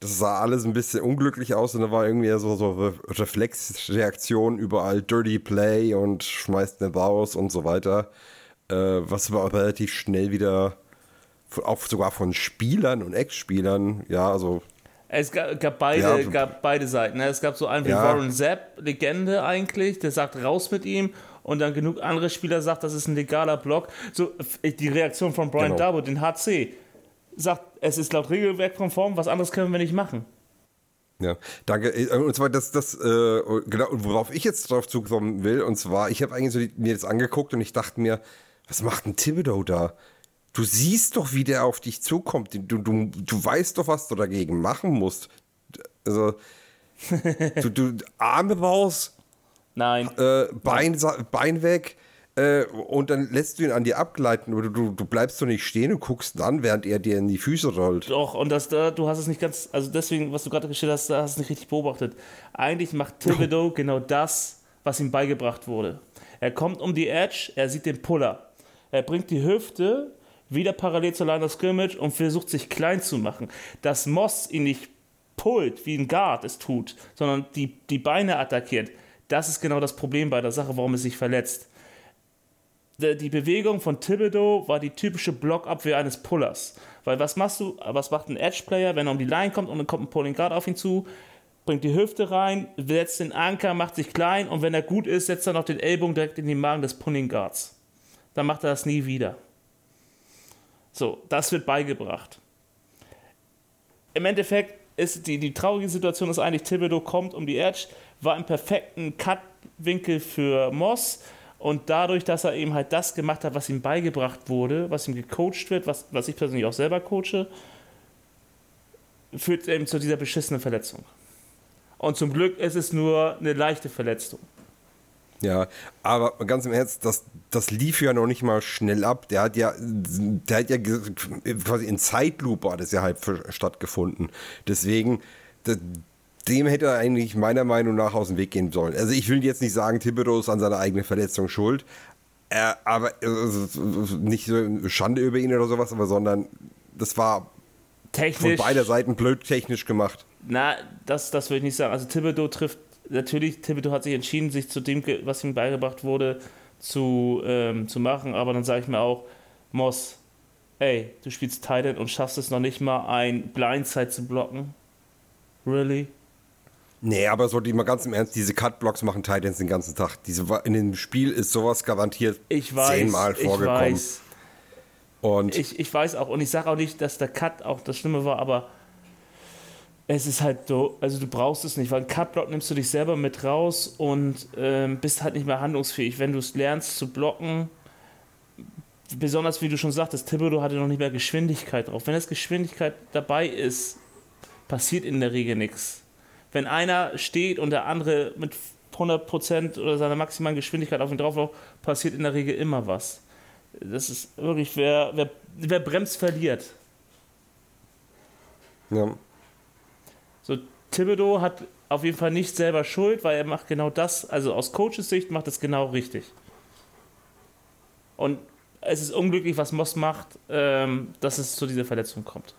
Das sah alles ein bisschen unglücklich aus und da war irgendwie so, so Re Reflexreaktion überall Dirty Play und schmeißt den raus und so weiter. Äh, was aber relativ schnell wieder auch sogar von Spielern und Ex-Spielern, ja, also Es gab, gab, beide, Ja. gab beide Seiten. ne? Es gab so einen wie Ja. Warren Zapp, Legende eigentlich, der sagt raus mit ihm und dann genug andere Spieler sagt, das ist ein legaler Block. So f- die Reaktion von Brian Genau. Darwood, den HC, sagt, es ist laut Regelwerk konform, was anderes können wir nicht machen. Ja, danke. Äh, Und zwar das, das äh, genau, worauf ich jetzt drauf zukommen will, und zwar, ich habe eigentlich so die, mir das angeguckt und ich dachte mir, was macht ein Thibodeau da? Du siehst doch, wie der auf dich zukommt. Du, du, du weißt doch, was du dagegen machen musst. Also, du, du Arme raus, Nein. äh, Bein, Bein weg äh, und dann lässt du ihn an dir abgleiten oder du, du bleibst doch nicht stehen und guckst ihn an, während er dir in die Füße rollt. Doch, und das da, du hast es nicht ganz, also deswegen, was du gerade gestellt hast, da hast du es nicht richtig beobachtet. Eigentlich macht Thibodeau genau das, was ihm beigebracht wurde. Er kommt um die Edge, er sieht den Puller. Er bringt die Hüfte wieder parallel zur Line of Scrimmage und versucht sich klein zu machen. Dass Moss ihn nicht pullt, wie ein Guard es tut, sondern die, die Beine attackiert, das ist genau das Problem bei der Sache, warum er sich verletzt. Die Bewegung von Thibodeau war die typische Blockabwehr eines Pullers. Weil was machst du, was macht ein Edge-Player, wenn er um die Line kommt und dann kommt ein Pulling Guard auf ihn zu, bringt die Hüfte rein, setzt den Anker, macht sich klein und wenn er gut ist, setzt er noch den Ellbogen direkt in den Magen des Pulling Guards. Dann macht er das nie wieder. So, das wird beigebracht. Im Endeffekt ist die, die traurige Situation ist eigentlich, Thibodeau kommt um die Edge, war im perfekten Cut-Winkel für Moss und dadurch, dass er eben halt das gemacht hat, was ihm beigebracht wurde, was ihm gecoacht wird, was, was ich persönlich auch selber coache, führt eben zu dieser beschissenen Verletzung. Und zum Glück ist es nur eine leichte Verletzung. Ja, aber ganz im Ernst, das, das lief ja noch nicht mal schnell ab. Der hat ja, der hat ja quasi in Zeitlupe hat es ja halt stattgefunden. Deswegen, de- dem hätte er eigentlich meiner Meinung nach aus dem Weg gehen sollen. Also ich will jetzt nicht sagen, Thibodeau ist an seiner eigenen Verletzung schuld. Äh, aber äh, nicht so Schande über ihn oder sowas, aber sondern das war von Technisch. beider Seiten blöd technisch gemacht. Na, das, das würde ich nicht sagen. Also Thibodeau trifft, natürlich, Thibodeau hat sich entschieden, sich zu dem, was ihm beigebracht wurde, zu, ähm, zu machen, aber dann sage ich mir auch, Moss, ey, du spielst Titan und schaffst es noch nicht mal, ein Blindside zu blocken. Really? Nee, aber so die mal ganz im Ernst, diese Cut-Blocks machen Titans den ganzen Tag. Diese, in dem Spiel ist sowas garantiert Ich weiß, zehnmal ich vorgekommen. weiß, Und ich, ich weiß auch, und ich sage auch nicht, dass der Cut auch das Schlimme war, aber es ist halt so, also du brauchst es nicht, weil Cut-Block nimmst du dich selber mit raus und ähm, bist halt nicht mehr handlungsfähig. Wenn du es lernst zu blocken, besonders wie du schon sagtest, Thibodeau hatte noch nicht mehr Geschwindigkeit drauf. Wenn das Geschwindigkeit dabei ist, passiert in der Regel nichts. Wenn einer steht und der andere mit 100% oder seiner maximalen Geschwindigkeit auf ihn draufläuft, passiert in der Regel immer was. Das ist wirklich, wer, wer, wer bremst, verliert. ja, So, Thibodeau hat auf jeden Fall nicht selber Schuld, weil er macht genau das, also aus Coaches Sicht macht es genau richtig. Und es ist unglücklich, was Moss macht, ähm, dass es zu dieser Verletzung kommt.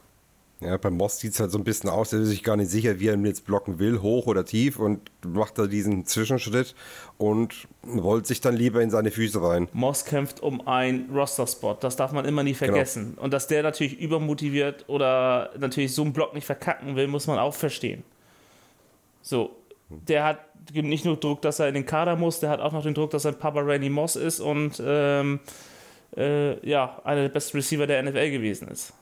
Ja, beim Moss sieht es halt so ein bisschen aus, er ist sich gar nicht sicher, wie er ihn jetzt blocken will, hoch oder tief und macht da diesen Zwischenschritt und rollt sich dann lieber in seine Füße rein. Moss kämpft um einen Roster-Spot, das darf man immer nie vergessen. Und dass der natürlich übermotiviert oder natürlich so einen Block nicht verkacken will, muss man auch verstehen. So, der hat nicht nur Druck, dass er in den Kader muss, der hat auch noch den Druck, dass sein Papa Randy Moss ist und ähm, äh, ja, einer der besten Receiver der NFL gewesen ist.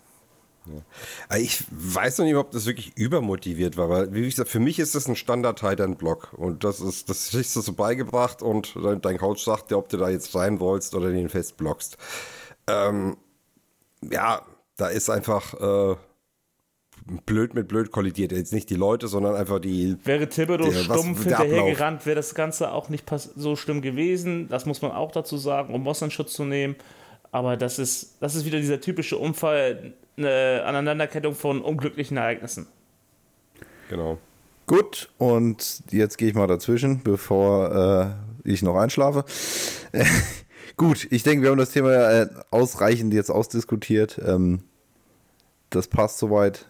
Ja. Ich weiß noch nicht, ob das wirklich übermotiviert war, weil, wie gesagt, für mich ist das ein standard titan block und das ist, das ist so beigebracht und dein Coach sagt dir, ob du da jetzt rein wolltest oder den fest blockst. Ähm, ja, da ist einfach äh, blöd mit blöd kollidiert. Jetzt nicht die Leute, sondern einfach die. Wäre Thibodeau stumpf hinterhergerannt, wäre das Ganze auch nicht so schlimm gewesen. Das muss man auch dazu sagen, um Moss in Schutz zu nehmen. Aber das ist, das ist wieder dieser typische Unfall, eine Aneinanderkettung von unglücklichen Ereignissen. Genau. Gut, und jetzt gehe ich mal dazwischen, bevor äh, ich noch einschlafe. Gut, ich denke, wir haben das Thema äh, ausreichend jetzt ausdiskutiert. Ähm, das passt soweit.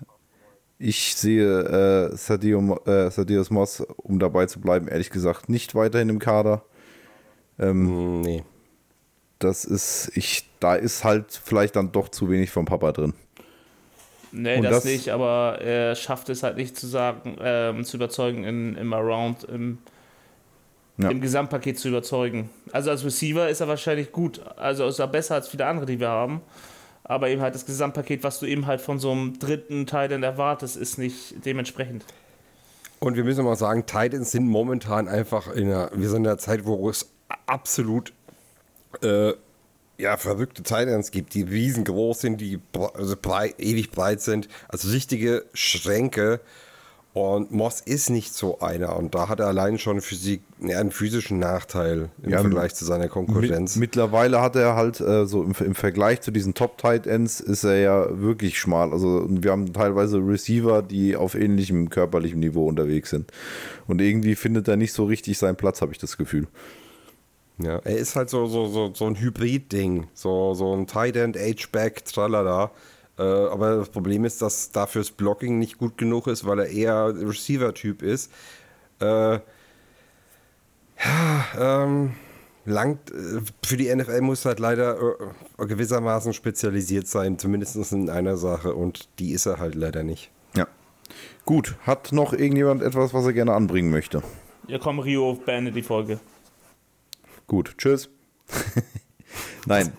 Ich sehe äh, Sadio, äh, Sadios Moss, um dabei zu bleiben, ehrlich gesagt, nicht weiterhin im Kader. Ähm, nee. Das ist, ich, da ist halt vielleicht dann doch zu wenig vom Papa drin. Nee, das, das, nicht, aber er schafft es halt nicht zu sagen, ähm, zu überzeugen in, im Around, im, ja. im Gesamtpaket zu überzeugen. Also als Receiver ist er wahrscheinlich gut, also ist er besser als viele andere, die wir haben. Aber eben halt das Gesamtpaket, was du eben halt von so einem dritten Teil dann erwartest, ist nicht dementsprechend. Und wir müssen mal sagen, Titans sind momentan einfach in einer, wir sind in einer Zeit, wo es absolut äh, ja, verrückte Titans gibt, die riesengroß sind, die also breit, ewig breit sind, also richtige Schränke. Und Moss ist nicht so einer. Und da hat er allein schon Physik, ja, einen physischen Nachteil im ja, Vergleich zu seiner Konkurrenz. Mit, mittlerweile hat er halt äh, so im, im, Vergleich zu diesen Top-Tight Ends ist er ja wirklich schmal. Also wir haben teilweise Receiver, die auf ähnlichem körperlichem Niveau unterwegs sind. Und irgendwie findet er nicht so richtig seinen Platz, habe ich das Gefühl. Ja, er ist halt so, so, so, so ein Hybrid-Ding. So, so ein Tight End, H-Back, tralala. Äh, aber das Problem ist, dass dafür das Blocking nicht gut genug ist, weil er eher Receiver-Typ ist. Äh, ja, ähm, langt, äh, für die NFL muss halt leider äh, gewissermaßen spezialisiert sein, zumindest in einer Sache. Und die ist er halt leider nicht. Ja. Gut, hat noch irgendjemand etwas, was er gerne anbringen möchte? Ja, komm, Rio, beende die Folge. Gut, tschüss. Nein.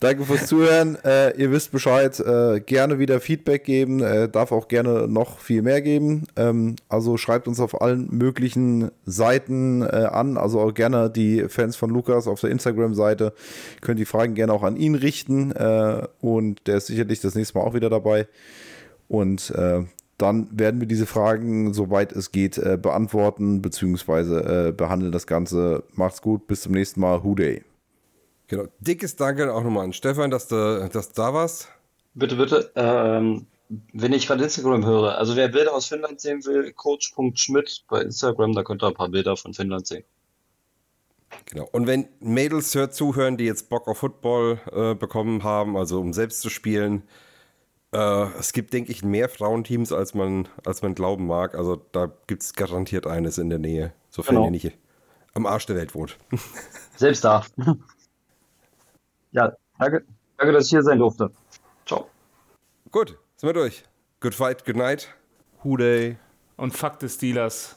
Danke fürs Zuhören. Äh, ihr wisst Bescheid. Äh, gerne wieder Feedback geben. Äh, darf auch gerne noch viel mehr geben. Ähm, also schreibt uns auf allen möglichen Seiten äh, an. Also auch gerne die Fans von Lukas auf der Instagram-Seite. Könnt die Fragen gerne auch an ihn richten. Äh, und der ist sicherlich das nächste Mal auch wieder dabei. Und äh, dann werden wir diese Fragen, soweit es geht, äh, beantworten bzw. Äh, behandeln das Ganze. Macht's gut, bis zum nächsten Mal. Who Day. Genau. Dickes Danke auch nochmal an Stefan, dass du, dass du da warst. Bitte, bitte. Ähm, wenn ich gerade Instagram höre, also wer Bilder aus Finnland sehen will, coach.schmidt bei Instagram, da könnt ihr ein paar Bilder von Finnland sehen. Genau. Und wenn Mädels hört zuhören, die jetzt Bock auf Football äh, bekommen haben, also um selbst zu spielen, äh, es gibt, denke ich, mehr Frauenteams, als man, als man glauben mag. Also da gibt es garantiert eines in der Nähe, sofern genau. ihr nicht am Arsch der Welt wohnt. Selbst da. ja, danke, danke, dass ich hier sein durfte. Ciao. Gut, sind wir durch. Good fight, good night. Who day. Und fuck the Steelers.